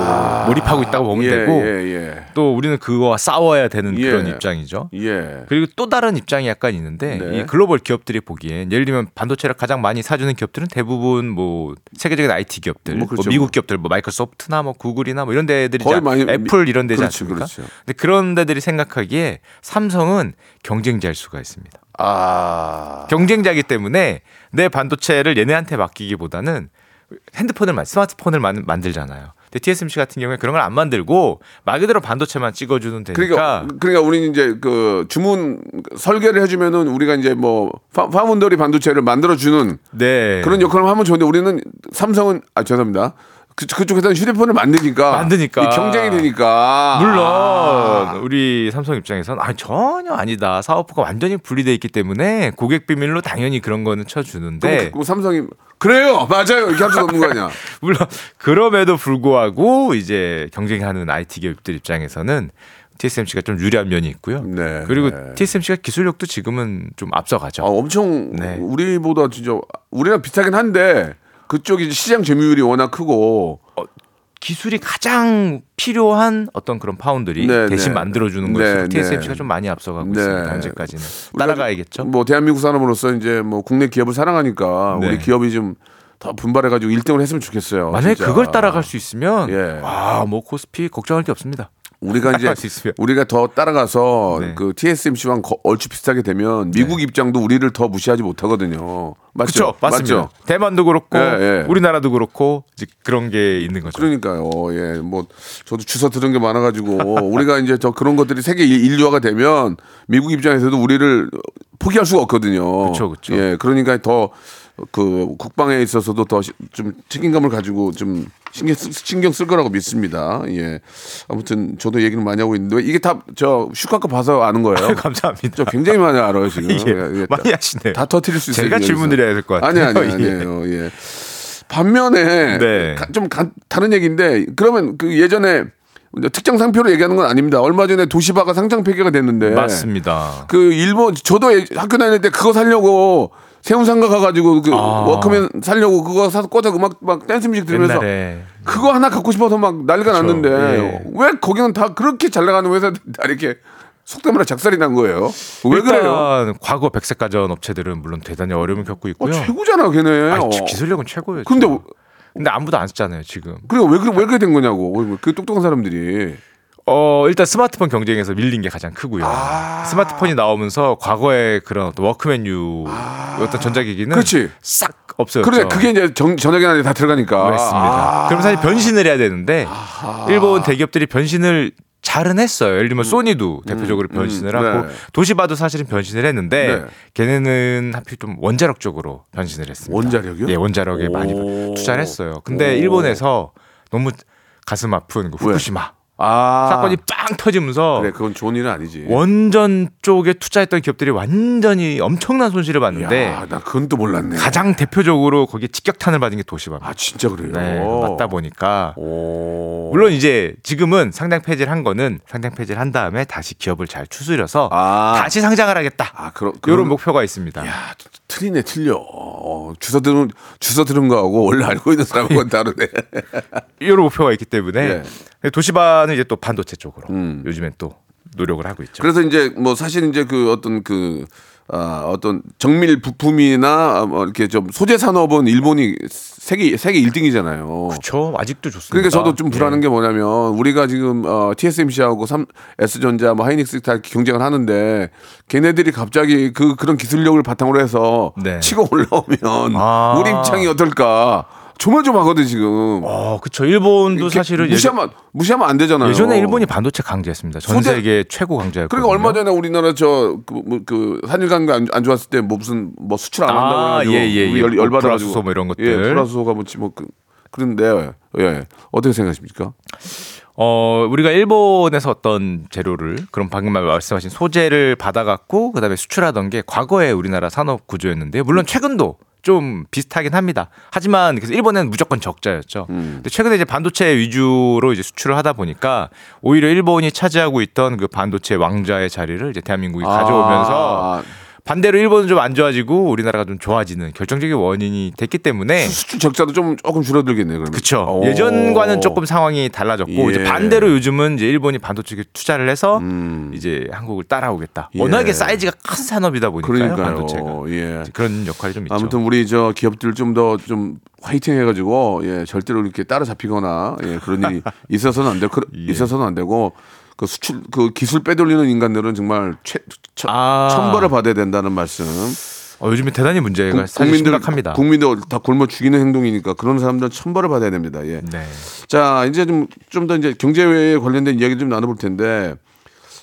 몰입하고 있다고 보면 예, 되고 예, 예. 또 우리는 그거와 싸워야 되는 예. 그런 입장이죠. 예. 그리고 또 다른 입장이 약간 있는데 네. 이 글로벌 기업들이 보기엔 예를 들면 반도체를 가장 많이 사주는 기업들은 대부분 뭐 세계적인 IT 기업들, 뭐 뭐, 그렇죠. 미국 기업들, 뭐 마이크로소프트나 뭐 구글이나 뭐 이런 데들이 많이 애플 이런 데지 그렇죠, 않습니까? 그렇죠. 근데 그런 데들이 생각하기에 삼성은 경쟁자일 수가 있습니다. 아. 경쟁자이기 때문에 내 반도체를 얘네한테 맡기기보다는 핸드폰을 만 스마트폰을 만, 만들잖아요. 근데 TSMC 같은 경우에 그런 걸 안 만들고 말 그대로 반도체만 찍어주는 되니까 그러니까 그러니까 우리는 이제 그 주문 설계를 해주면은 우리가 이제 뭐 파, 파운더리 반도체를 만들어 주는 네 그런 역할을 하면 좋은데 우리는 삼성은 아 죄송합니다. 그, 그쪽에서는 휴대폰을 만드니까 만드니까. 이 경쟁이 되니까 물론 우리 삼성 입장에서는 아 전혀 아니다 사업부가 완전히 분리돼 있기 때문에 고객 비밀로 당연히 그런 거는 쳐주는데 그 삼성이 그래요 맞아요 이렇게 할 수 없는 거 아니야 물론 그럼에도 불구하고 이제 경쟁하는 IT 기업들 입장에서는 TSMC가 좀 유리한 면이 있고요. 네. 그리고 네. TSMC가 기술력도 지금은 좀 앞서가죠. 아, 엄청 네. 우리보다 진짜 우리랑 비슷하긴 한데 그쪽이 시장 점유율이 워낙 크고 기술이 가장 필요한 어떤 그런 파운드리 네, 대신 네. 만들어주는 네, 것으로 네. TSMC가 좀 많이 앞서가고 네. 있습니다. 현재까지는 따라가야겠죠. 뭐 대한민국 사람으로서 이제 뭐 국내 기업을 사랑하니까 네. 우리 기업이 좀 더 분발해가지고 1등을 했으면 좋겠어요. 만약에 진짜. 그걸 따라갈 수 있으면 예. 와뭐 코스피 걱정할 게 없습니다. 우리가 이제. 우리가 더 따라가서 네. 그 TSMC와 얼추 비슷하게 되면 미국 입장도 우리를 더 무시하지 못하거든요. 맞죠? 그렇죠, 맞습니다. 맞죠? 대만도 그렇고 예, 예. 우리나라도 그렇고 이제 그런 게 있는 거죠. 그러니까요. 예, 뭐 저도 주워 들은 게 많아 가지고 우리가 이제 저 그런 것들이 세계 일- 인류화가 되면 미국 입장에서도 우리를 포기할 수가 없거든요. 그쵸, 그쵸. 예, 그러니까 더 그 국방에 있어서도 더 좀 책임감을 가지고 좀 신경 쓰, 신경 쓸 거라고 믿습니다. 예, 아무튼 저도 얘기를 많이 하고 있는데 이게 다 저 슈카카 봐서 아는 거예요. 감사합니다. 저 굉장히 많이 알아요 지금. 예, 예, 예, 많이 하시네요. 다 터트릴 수 있어요. 제가. 질문드려야 될 것 같아요. 아니 아니 예. 아니에요. 예. 반면에 네. 가- 좀 가- 다른 얘기인데 그러면 그 예전에 특정 상표로 얘기하는 건 아닙니다. 얼마 전에 도시바가 상장 폐지가 됐는데 맞습니다. 그 일본 저도 예- 학교 다닐 때 그거 살려고 세운상가 가가지고 그 아. 워크맨 살려고 그거 사서 꽂아 음악 막 댄스 뮤직 들으면서 옛날에 그거 하나 갖고 싶어서 막 난리가 그쵸. 났는데 예. 왜 거기는 다 그렇게 잘 나가는 회사들 다 이렇게 속된 말로 작살이 난 거예요? 왜 그래요? 과거 백색 가전 업체들은 물론 대단히 어려움을 겪고 어, 있고요. 최고잖아 걔네. 아니, 어. 기술력은 최고예요. 근데 지금. 근데 아무도 안 쓰잖아요 지금. 그래 왜 그래 왜 그래 된 거냐고 그 똑똑한 사람들이 어 일단 스마트폰 경쟁에서 밀린 게 가장 크고요. 아. 스마트폰이 나오면서 과거의 그런 어떤 워크맨유 어떤 전자기기는 아. 그렇지. 싹 없어졌죠. 그래 그게 이제 정, 전화기 안에 다 들어가니까 그렇습니다. 아. 그럼 사실 변신을 해야 되는데 일본 대기업들이 변신을 잘은 했어요. 예를 들면 소니도 대표적으로 변신을 음, 하고 네. 도시바도 사실은 변신을 했는데 네. 걔네는 하필 좀 원자력 쪽으로 변신을 했습니다. 원자력이요? 예, 원자력에 많이 오. 투자를 했어요. 근데 오. 일본에서 너무 가슴 아픈 그 왜? 후쿠시마 아 사건이 빵 터지면서 그래 그건 좋은 일은 아니지 원전 쪽에 투자했던 기업들이 완전히 엄청난 손실을 봤는데 야, 나 그건 또 몰랐네 가장 대표적으로 거기에 직격탄을 받은 게 도시바입니다. 아 진짜 그래요 네, 맞다 보니까 오. 물론 이제 지금은 상장 폐지를 한 거는 상장 폐지를 한 다음에 다시 기업을 잘 추스려서 아. 다시 상장을 하겠다. 아 그런 이런 목표가 있습니다. 야 틀리네 틀려 어, 주워 들은 주워 들은 거하고 원래 알고 있는 사람하고는 다르네 이런 목표가 있기 때문에 예. 도시바는 이제 또 반도체 쪽으로 음. 요즘엔 또 노력을 하고 있죠. 그래서 이제 뭐 사실 이제 그 어떤 그 아, 어떤 정밀 부품이나 뭐 이렇게 좀 소재 산업은 일본이 세계 세계 1등이잖아요. 그렇죠. 아직도 좋습니다. 그러니까 저도 좀 불안한 예. 게 뭐냐면 우리가 지금 어, TSMC하고 삼 S전자, 뭐 하이닉스 다 경쟁을 하는데 걔네들이 갑자기 그 그런 기술력을 바탕으로 해서 네. 치고 올라오면 아. 우리 입장이 어떨까? 조마조마하거든 지금. 어, 그렇죠. 일본도 사실은 무시하면 무시하면 안 되잖아요. 예전, 에 일본이 반도체 강자였습니다. 전 소재- 세계 최고 강자였거든요. 그러니까 얼마 전에 우리나라 저그 그, 그 한일 관계 안, 안 좋았을 때 뭐 무슨 뭐 수출 안 한다고 아, 예, 예, 예. 열, 뭐 열받아 가지고 불화수소 뭐 이런 것들. 예, 불화수소가 뭐지 뭐 그, 그런데 예 어떻게 생각하십니까? 어, 우리가 일본에서 어떤 재료를 그런 방금 말씀하신 소재를 받아갖고 그다음에 수출하던 게 과거의 우리나라 산업 구조였는데요. 물론 최근도 좀 비슷하긴 합니다. 하지만 그래서 일본은 무조건 적자였죠. 근데 최근에 이제 반도체 위주로 이제 수출을 하다 보니까 오히려 일본이 차지하고 있던 그 반도체 왕자의 자리를 이제 대한민국이 가져오면서 아, 반대로 일본은 좀 안 좋아지고 우리나라가 좀 좋아지는 결정적인 원인이 됐기 때문에 수출 적자도 좀 조금 줄어들겠네요. 그러면. 그렇죠. 오. 예전과는 조금 상황이 달라졌고 예. 이제 반대로 요즘은 이제 일본이 반도체에 투자를 해서 음. 이제 한국을 따라오겠다. 예. 워낙에 사이즈가 큰 산업이다 보니까요. 그러니까요. 반도체가 예. 그런 역할이 좀 있죠. 아무튼 우리 저 기업들 좀더좀 화이팅 해가지고 예 절대로 이렇게 따라잡히거나 예 그런 일이 있어서는 안 되고 그, 예. 있어서는 안 되고 그 수출 그 기술 빼돌리는 인간들은 정말 최 처, 아. 천벌을 받아야 된다는 말씀. 어, 요즘에 대단히 문제가 국- 사실 심각합니다. 국민들 다 굶어 죽이는 행동이니까 그런 사람들은 천벌을 받아야 됩니다. 예. 네. 자 이제 좀 좀 더 이제 경제에 관련된 이야기 좀 나눠볼 텐데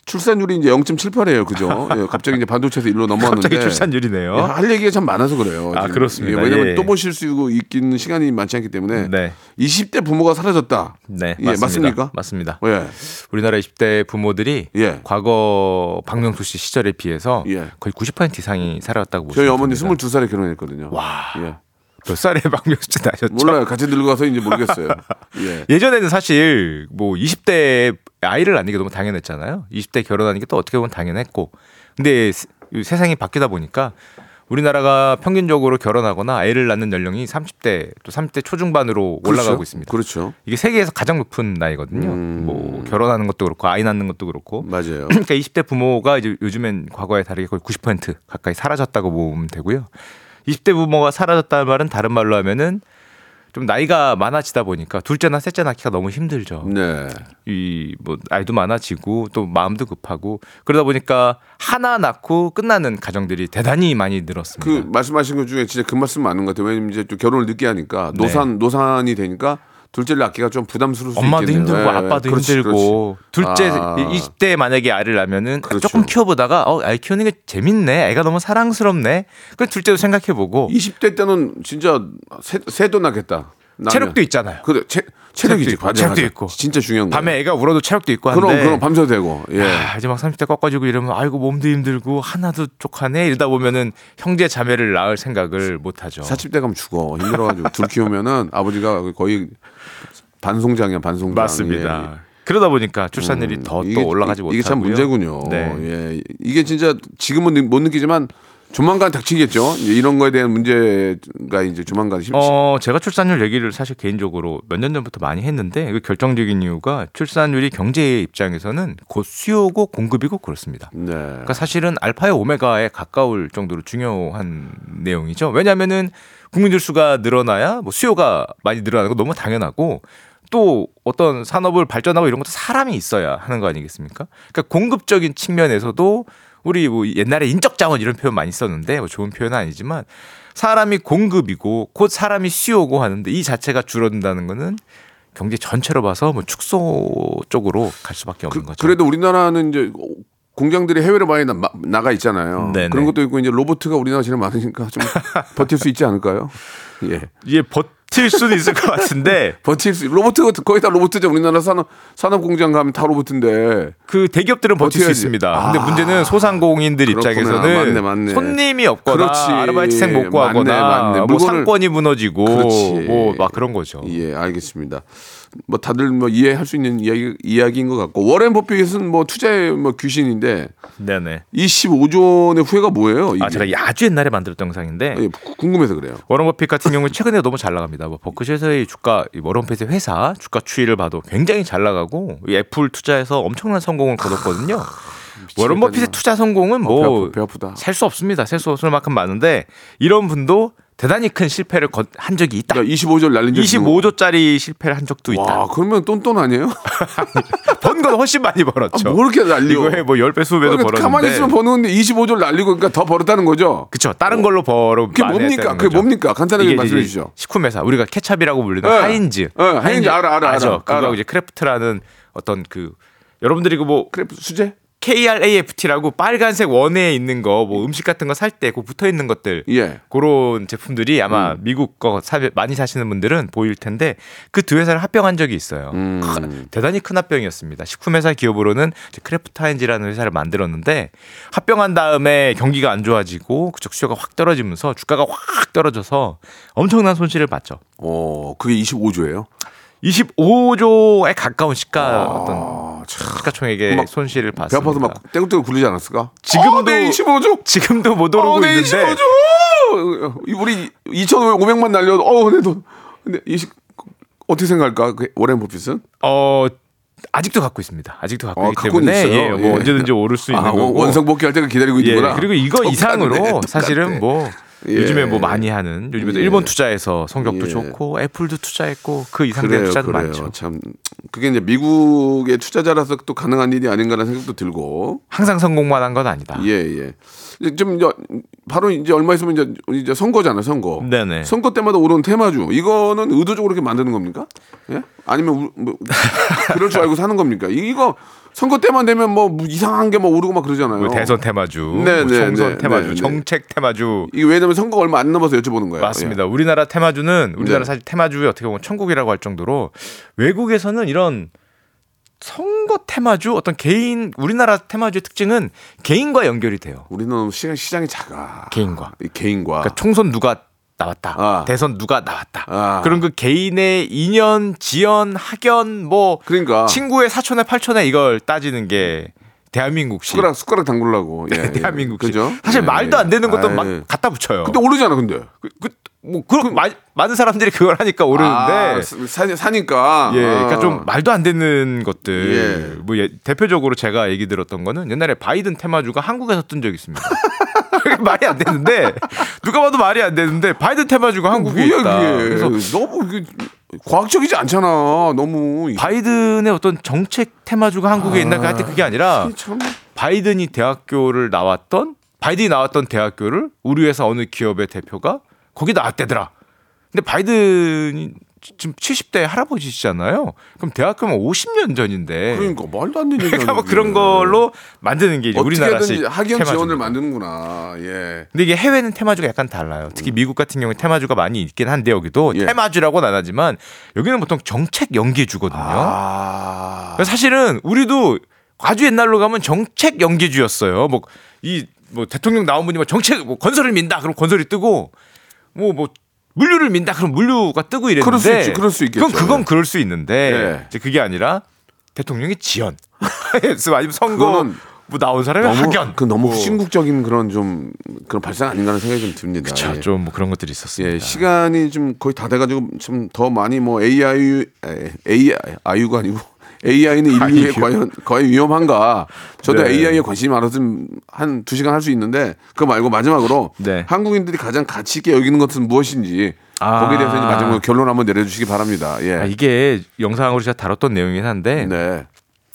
출산율이 이제 0.78이에요, 그죠? 예, 갑자기 이제 반도체에서 일로 넘어왔는데 갑자기 출산율이네요. 예, 할 얘기가 참 많아서 그래요. 아, 지금. 그렇습니다. 예, 왜냐면 예. 또 보실 수 있는 시간이 많지 않기 때문에 네. 20대 부모가 사라졌다. 네, 예, 맞습니다. 맞습니까? 맞습니다. 예. 우리나라 20대 부모들이 예. 과거 박명수 씨 시절에 비해서 예. 거의 90% 이상이 살아왔다고 저희 보시면 어머니 됩니다. 22살에 결혼했거든요. 와. 예. 몇 살에 박명수 씨 나셨죠? 몰라요. 같이 늙어서 이제 모르겠어요. 예. 예전에는 사실 뭐 20대 아이를 낳는 게 너무 당연했잖아요. 20대 결혼하는 게 또 어떻게 보면 당연했고. 근데 세- 세상이 바뀌다 보니까 우리나라가 평균적으로 결혼하거나 애를 낳는 연령이 30대 또 30대 초중반으로 올라가고 그렇죠. 있습니다. 그렇죠. 이게 세계에서 가장 높은 나이거든요. 음. 뭐 결혼하는 것도 그렇고 아이 낳는 것도 그렇고. 맞아요. 그러니까 20대 부모가 이제 요즘엔 과거에 다르게 거의 90% 가까이 사라졌다고 보면 되고요. 20대 부모가 사라졌다는 말은 다른 말로 하면은 좀 나이가 많아지다 보니까 둘째나 셋째 낳기가 너무 힘들죠. 네. 이뭐 나이도 많아지고 또 마음도 급하고 그러다 보니까 하나 낳고 끝나는 가정들이 대단히 많이 늘었습니다. 그 말씀하신 것 중에 진짜 그 말씀 맞는 것 같아요. 왜냐면 이제 또 결혼을 늦게 하니까 네. 노산 노산이 되니까 둘째를 낳기가 좀 부담스러울 수 엄마도 있겠네요. 힘들고 예, 아빠도 그렇지, 힘들고 둘째 아. 20대에 만약에 아이를 낳으면은 그렇죠. 조금 키워보다가 어 아이 키우는 게 재밌네 애가 너무 사랑스럽네 그 둘째도 생각해보고 그렇지. 20대 때는 진짜 새, 새도 낳겠다. 낳으면. 체력도 있잖아요 그래 체, 체력이지. 있고, 맞아, 체력도 맞아. 있고. 진짜 중요한 거. 밤에 애가 울어도 체력도 있고 한데 그럼 그럼 밤새도 되고. 예. 아, 이제 막 30대 꺾어지고 이러면 아이고 몸도 힘들고 하나도 족하네 이러다 보면은 형제 자매를 낳을 생각을 못 하죠. 40대 가면 죽어. 힘들어 가지고 둘 키우면은 아버지가 거의 반송장이야 반송장. 맞습니다. 예. 그러다 보니까 출산율이 음, 더또 이게- 올라가지 못하고 이게 참 문제군요. 네. 예. 이게 진짜 지금은 느- 못 느끼지만 조만간 닥치겠죠. 이제 이런 거에 대한 문제가 이제 조만간 심, 어, 제가 출산율 얘기를 사실 개인적으로 몇 년 전부터 많이 했는데 그 결정적인 이유가 출산율이 경제 입장에서는 곧 수요고 공급이고 그렇습니다. 네. 그러니까 사실은 알파의 오메가에 가까울 정도로 중요한 내용이죠. 왜냐하면은 국민들 수가 늘어나야 뭐 수요가 많이 늘어나는 거 너무 당연하고 또 어떤 산업을 발전하고 이런 것도 사람이 있어야 하는 거 아니겠습니까? 그러니까 공급적인 측면에서도 우리 뭐 옛날에 인적 자원 이런 표현 많이 썼는데 뭐 좋은 표현은 아니지만 사람이 공급이고 곧 사람이 수요고 하는데 이 자체가 줄어든다는 거는 경제 전체로 봐서 뭐 축소 쪽으로 갈 수밖에 없는 거죠. 그, 래도 우리나라는 이제 공장들이 해외로 많이 나, 나가 있잖아요. 네네. 그런 것도 있고 이제 로보트가 우리나라 제일 많으니까 좀 버틸 수 있지 않을까요? 예. 이게 버틸 수는 있을 것 같은데 버틸 수 로보트가 거의 다 로보트죠. 우리나라 산업 산업 공장 가면 다 로보트인데. 그 대기업들은 버틸 수 버텨야지. 있습니다. 아. 근데 문제는 소상공인들 그렇구나. 입장에서는 맞네, 맞네. 손님이 없거나 그렇지. 아르바이트생 못 구하거나 맞네, 맞네. 뭐 물건을- 상권이 무너지고. 뭐 막 그런 거죠. 예, 알겠습니다. 뭐 다들 뭐 이해할 수 있는 이야기 이야기인 것 같고 워렌 버핏은 뭐 투자의 뭐 귀신인데 네네. 이 15조 원의 후회가 뭐예요? 이게? 아 제가 아주 옛날에 만들었던 영상인데 예, 궁금해서 그래요. 워런 버핏 같은 경우는 최근에 너무 잘 나갑니다. 뭐 버크셔의 주가 이 워런 버핏의 회사 주가 추이를 봐도 굉장히 잘 나가고 이 애플 투자해서 엄청난 성공을 거뒀거든요. 워런 버핏의 투자 성공은 아, 어, 배, 뭐. 셀수 없습니다. 셀수 없을 만큼 많은데 이런 분도 대단히 큰 실패를 거- 한 적이 있다. 그러니까 25조를 날린 적이 25조짜리 실패를 한 적도 있다. 와, 그러면 똔똔 아니에요? 번 건 훨씬 많이 벌었죠. 아, 뭐 이렇게? 이거에 뭐 10배, 20배도 그러니까 벌었는데. 가만히 있으면 버는데 25조를 날리고 그러니까 더 벌었다는 거죠. 그쵸. 다른 걸로 벌어. 그게 뭡니까? 그게 뭡니까? 간단하게 말씀해 주시죠. 식품 회사. 우리가 케찹이라고 불리는 네. 하인즈. 네, 하인즈 알아, 알아, 아죠. 알아. 그거 알아. 이제 크래프트라는 어떤 그 여러분들이 그뭐 그래 수제? KRAFT라고 빨간색 원에 있는 거 뭐 음식 같은 거 살 때 그 붙어 있는 것들 예. 그런 제품들이 아마 음. 미국 거 사, 많이 사시는 분들은 보일 텐데 그 두 회사를 합병한 적이 있어요. 음. 크- 대단히 큰 합병이었습니다. 식품회사 기업으로는 이제 크래프트하인즈라는 회사를 만들었는데 합병한 다음에 경기가 안 좋아지고 그쪽 수요가 확 떨어지면서 주가가 확 떨어져서 엄청난 손실을 봤죠. 어, 그게 25조예요. 25조에 가까운 시가 어떤 시가총액의 아, 막 손실을 배 봤습니다. 아파서 막 떼굴떼굴 굴리지 않았을까? 지금도 어, 내 25조. 지금도 못 오르고 어, 내 있는데 25조. 우리 2,500만 날려도 어, 근데 돈 근데 이 시- 어떻게 생각할까? 그 워렌 버핏은? 어 아직도 갖고 있습니다. 아직도 갖고 어, 있기 때문에. 예, 뭐 예. 언제든지 오를 수 있는 아, 거고. 원성 복귀할 때가 기다리고 예, 있는구나. 그리고 이거 똑같네, 이상으로 똑같네. 사실은 뭐 예. 요즘에 뭐 많이 하는 요즘에 도 예. 일본 투자해서 성적도 예. 좋고 애플도 투자했고 그 이상된 투자도 그래요. 많죠. 참 그게 이제 미국의 투자자라서 또 가능한 일이 아닌가라는 생각도 들고. 항상 성공만 한 건 아니다. 예, 예. 좀 이제 바로 이제 얼마 있으면 이제 이제 선거잖아, 선거. 네네. 선거 때마다 오르는 테마주. 이거는 의도적으로 이렇게 만드는 겁니까? 예? 아니면 우- 뭐 그럴 줄 알고 사는 겁니까? 이- 이거 선거 때만 되면 뭐 이상한 게뭐 오르고 막 그러잖아요. 뭐 대선 테마주, 네, 뭐 네, 총선 네, 테마주, 네, 네. 정책 테마주. 이게 왜냐면 선거가 얼마 안 남아서 여쭤보는 거예요. 맞습니다. 우리나라 테마주는 우리나라 네. 사실 테마주의 어떻게 보면 천국이라고 할 정도로 외국에서는 이런 선거 테마주 어떤 개인 우리나라 테마주의 특징은 개인과 연결이 돼요. 우리는 시장, 시장이 작아. 개인과. 이 개인과. 그러니까 총선 누가 나왔다. 아. 대선 누가 나왔다. 아. 그런 그 개인의 인연, 지연, 학연, 뭐 그러니까 친구의 사촌의 팔촌의 이걸 따지는 게 대한민국식. 숟가락 숟가락 담글라고. 예, 예. 대한민국식. 그죠? 사실 예, 말도 예. 안 되는 것도 아이. 막 갖다 붙여요. 근데 오르잖아, 근데. 그, 그, 뭐 그런 마- 많은 사람들이 그걸 하니까 오르는데 아, 사, 사니까. 예, 그러니까 아. 좀 말도 안 되는 것들. 예. 뭐 예, 대표적으로 제가 얘기 들었던 거는 옛날에 바이든 테마주가 한국에서 뜬 적이 있습니다. 말이 안 되는데 누가 봐도 말이 안 되는데 바이든 테마주가 한국에 뭐야, 있다. 그게. 그래서 너무 이게 과학적이지 않잖아. 너무. 바이든의 어떤 정책 테마주가 한국에 있나 하여튼 그게 아니라 참. 바이든이 대학교를 나왔던 바이든이 나왔던 대학교를 우리 회사 어느 기업의 대표가 거기 나왔대더라. 근데 바이든이 지금 70대 할아버지시잖아요. 그럼 대학교면 50년 전인데. 그러니까 말도 안 되는 얘기. 그러니까 뭐 그런 걸로 만드는 게 이제 우리나라식 학연 테마주입니다. 지원을 만드는구나. 예. 근데 이게 해외는 테마주가 약간 달라요. 특히 미국 같은 경우에 테마주가 많이 있긴 한데 여기도 예. 테마주라고는 안 하지만 여기는 보통 정책 연계주거든요. 아. 사실은 우리도 아주 옛날로 가면 정책 연계주였어요. 뭐이뭐 대통령 나온 분이 뭐 정책 뭐 건설을 민다 그럼 건설이 뜨고 뭐뭐 물류를 민다 그럼 물류가 뜨고 이랬는데 그럴 수 있지, 그럴 수 있겠죠. 그건 그건 예. 그럴 수 있는데 예. 이제 그게 아니라 대통령이 지연 아니면 선거 뭐 나온 사람이 너무 학연 그 너무 뭐. 후진국적인 그런 좀 그런 발상 아닌가 하는 생각이 좀 듭니다. 그쵸, 예. 좀뭐 그런 것들이 있었습니다. 예, 시간이 좀 거의 다 돼가지고 좀 더 많이 뭐 AI, AI, 아유가 아니고 AI는 인류에. 과연 거의 위험한가? 저도 네. AI에 관심이 많아서 한두 시간 할 수 있는데 그거 말고 마지막으로 네. 한국인들이 가장 가치 있게 여기는 것은 무엇인지 아. 거기에 대해서 이제 마지막으로 결론 한번 내려주시기 바랍니다. 예. 아, 이게 영상으로 제가 다뤘던 내용이긴 한데 네.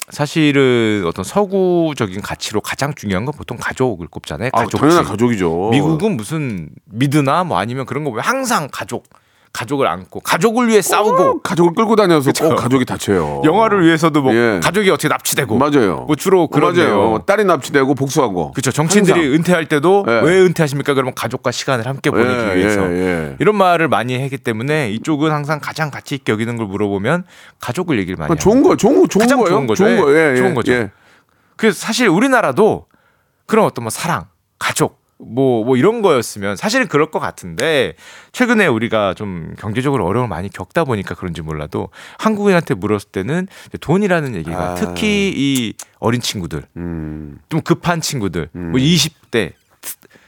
사실은 어떤 서구적인 가치로 가장 중요한 건 보통 가족을 꼽잖아요. 아, 가족지. 당연한 가족이죠. 미국은 무슨 미드나 뭐 아니면 그런 거 보면 항상 가족, 가족을 안고 가족을 위해 싸우고 꼭 가족을 끌고 다녀서 그쵸. 꼭 가족이 다쳐요. 영화를 위해서도 뭐 예. 가족이 어떻게 납치되고 맞아요. 뭐 주로 그런데요. 맞아요. 딸이 납치되고 복수하고. 그렇죠. 정치인들이 항상. 은퇴할 때도 예. 왜 은퇴하십니까? 그러면 가족과 시간을 함께 보내기 예, 위해서 예, 예. 이런 말을 많이 하기 때문에 이쪽은 항상 가장 가치 있게 여기는 걸 물어보면 가족을 얘기를 많이 아, 좋은. 거, 좋은 거, 좋은 거예요. 좋은 거죠. 좋은 예, 거, 예, 좋은 예, 거죠. 예. 그래서 사실 우리나라도 그런 어떤 뭐 사랑, 가족 뭐, 뭐 이런 거였으면 사실은 그럴 것 같은데 최근에 우리가 좀 경제적으로 어려움을 많이 겪다 보니까 그런지 몰라도 한국인한테 물었을 때는 돈이라는 얘기가 아. 특히 이 어린 친구들 음, 좀 급한 친구들 뭐 20대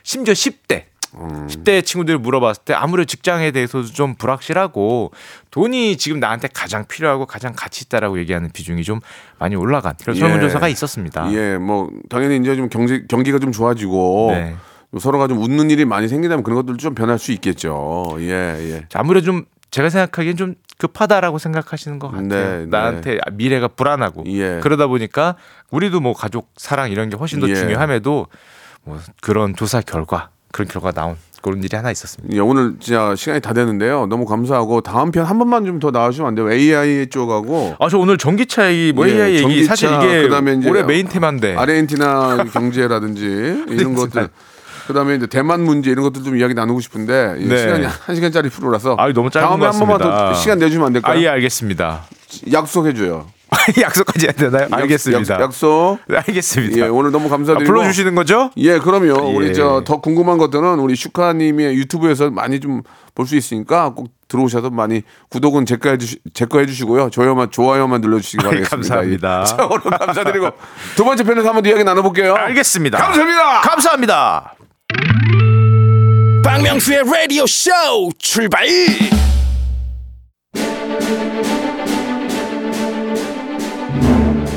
심지어 10대 음. 10대 친구들 물어봤을 때 아무래도 직장에 대해서도 좀 불확실하고 돈이 지금 나한테 가장 필요하고 가장 가치 있다라고 얘기하는 비중이 좀 많이 올라간 그런 예. 설문조사가 있었습니다. 예, 뭐 당연히 이제 좀 경제 경기가 좀 좋아지고 네. 서로가 좀 웃는 일이 많이 생기다면 그런 것들 좀 변할 수 있겠죠. 예, 예. 자, 아무래도 좀 제가 생각하기엔 좀 급하다라고 생각하시는 것 같아요. 네, 나한테 미래가 불안하고 예. 그러다 보니까 우리도 뭐 가족 사랑 이런 게 훨씬 더 예. 중요함에도 뭐 그런 조사 결과 그런 결과 나온 그런 일이 하나 있었습니다. 예, 오늘 진짜 시간이 다 됐는데요. 너무 감사하고 다음 편 한 번만 좀 더 나와주시면 안 돼요? AI 쪽하고 아 저 오늘 전기차 얘기 뭐 예, AI 얘기 전기차, 사실 이게 그다음에 이제 올해 메인 테마인데 아르헨티나 경제라든지 이런 것들 그다음에 이제 대만 문제 이런 것들 좀 이야기 나누고 싶은데 이 네. 시간이 한 시간짜리 프로라서 아유, 너무 짧은 다음에 것한 번만 더. 시간 내주면 안 될까요? 아예 알겠습니다. 약속해 줘요. 약속까지 해야 되나요? 알겠습니다. 약, 속 네, 알겠습니다. 예, 오늘 너무 아, 감사드리고 불러주시는 거죠? 예, 그럼요. 예. 우리 저 더 궁금한 것들은 우리 슈카님의 유튜브에서 많이 좀 볼 수 있으니까 꼭 들어오셔서 많이 구독은 제거 해주시 제거 해주시고요. 좋아요만 좋아요만 눌러주시기 바라겠습니다. 감사합니다. 예. 자, 오늘 감사드리고 두 번째 편에서 한번 더 이야기 나눠볼게요. 알겠습니다. 감사합니다. 감사합니다. 박명수의 라디오 쇼 출발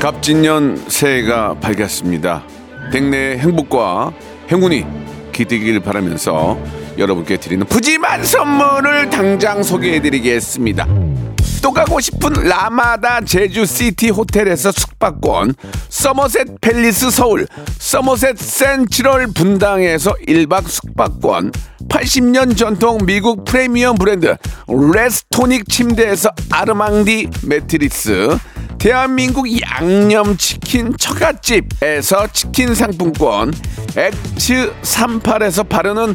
갑진년 새해가 밝았습니다. 댁내의 행복과 행운이 기대길 바라면서 여러분께 드리는 푸짐한 선물을 당장 소개해드리겠습니다. 또 가고 싶은 라마다 제주시티 호텔에서 숙박권, 서머셋 팰리스 서울, 서머셋 센트럴 분당에서 1박 숙박권, 80년 전통 미국 프리미엄 브랜드 레스토닉 침대에서 아르망디 매트리스, 대한민국 양념치킨 처갓집에서 치킨 상품권, 엑츠 38에서 바르는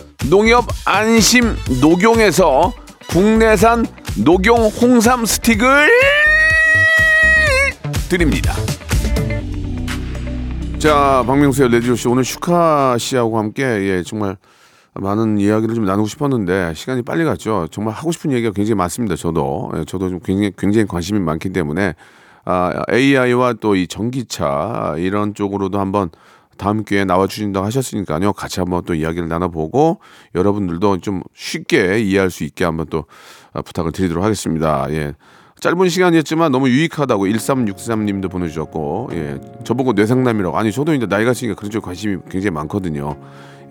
농협 안심 녹용에서 국내산 녹용 홍삼 스틱을 드립니다. 자, 박명수의 레디오 씨 오늘 슈카 씨하고 함께 예, 정말 많은 이야기를 좀 나누고 싶었는데 시간이 빨리 갔죠. 정말 하고 싶은 얘기가 굉장히 많습니다. 저도 예, 저도 좀 굉장히 굉장히 관심이 많기 때문에 아, AI와 또 이 전기차 이런 쪽으로도 한번 다음 기회에 나와 주신다고 하셨으니까요. 같이 한번 또 이야기를 나눠보고 여러분들도 좀 쉽게 이해할 수 있게 한번 또 아, 부탁을 드리도록 하겠습니다. 예. 짧은 시간이었지만 너무 유익하다고 1363님도 보내주셨고 예. 저보고 뇌상남이라고. 아니 저도 이제 나이가 있으니까 그런 쪽 관심이 굉장히 많거든요.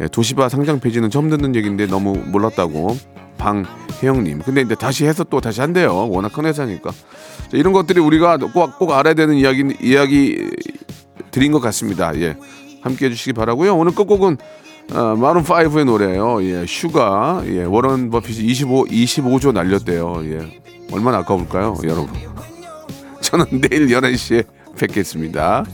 예, 도시바 상장 폐지는 처음 듣는 얘기인데 너무 몰랐다고 방혜영님. 근데 이제 다시 해서 또 다시 한대요. 워낙 큰 회사니까. 자, 이런 것들이 우리가 꼭, 꼭 알아야 되는 이야기 이야기 드린 것 같습니다. 예 함께 해주시기 바라고요 오늘 끝곡은 어, 마룬 5의 노래예요 예 슈가 예 워런 버핏이 25 25조 날렸대요 예 얼마나 아까울까요, 여러분? 저는 내일 11시에 뵙겠습니다.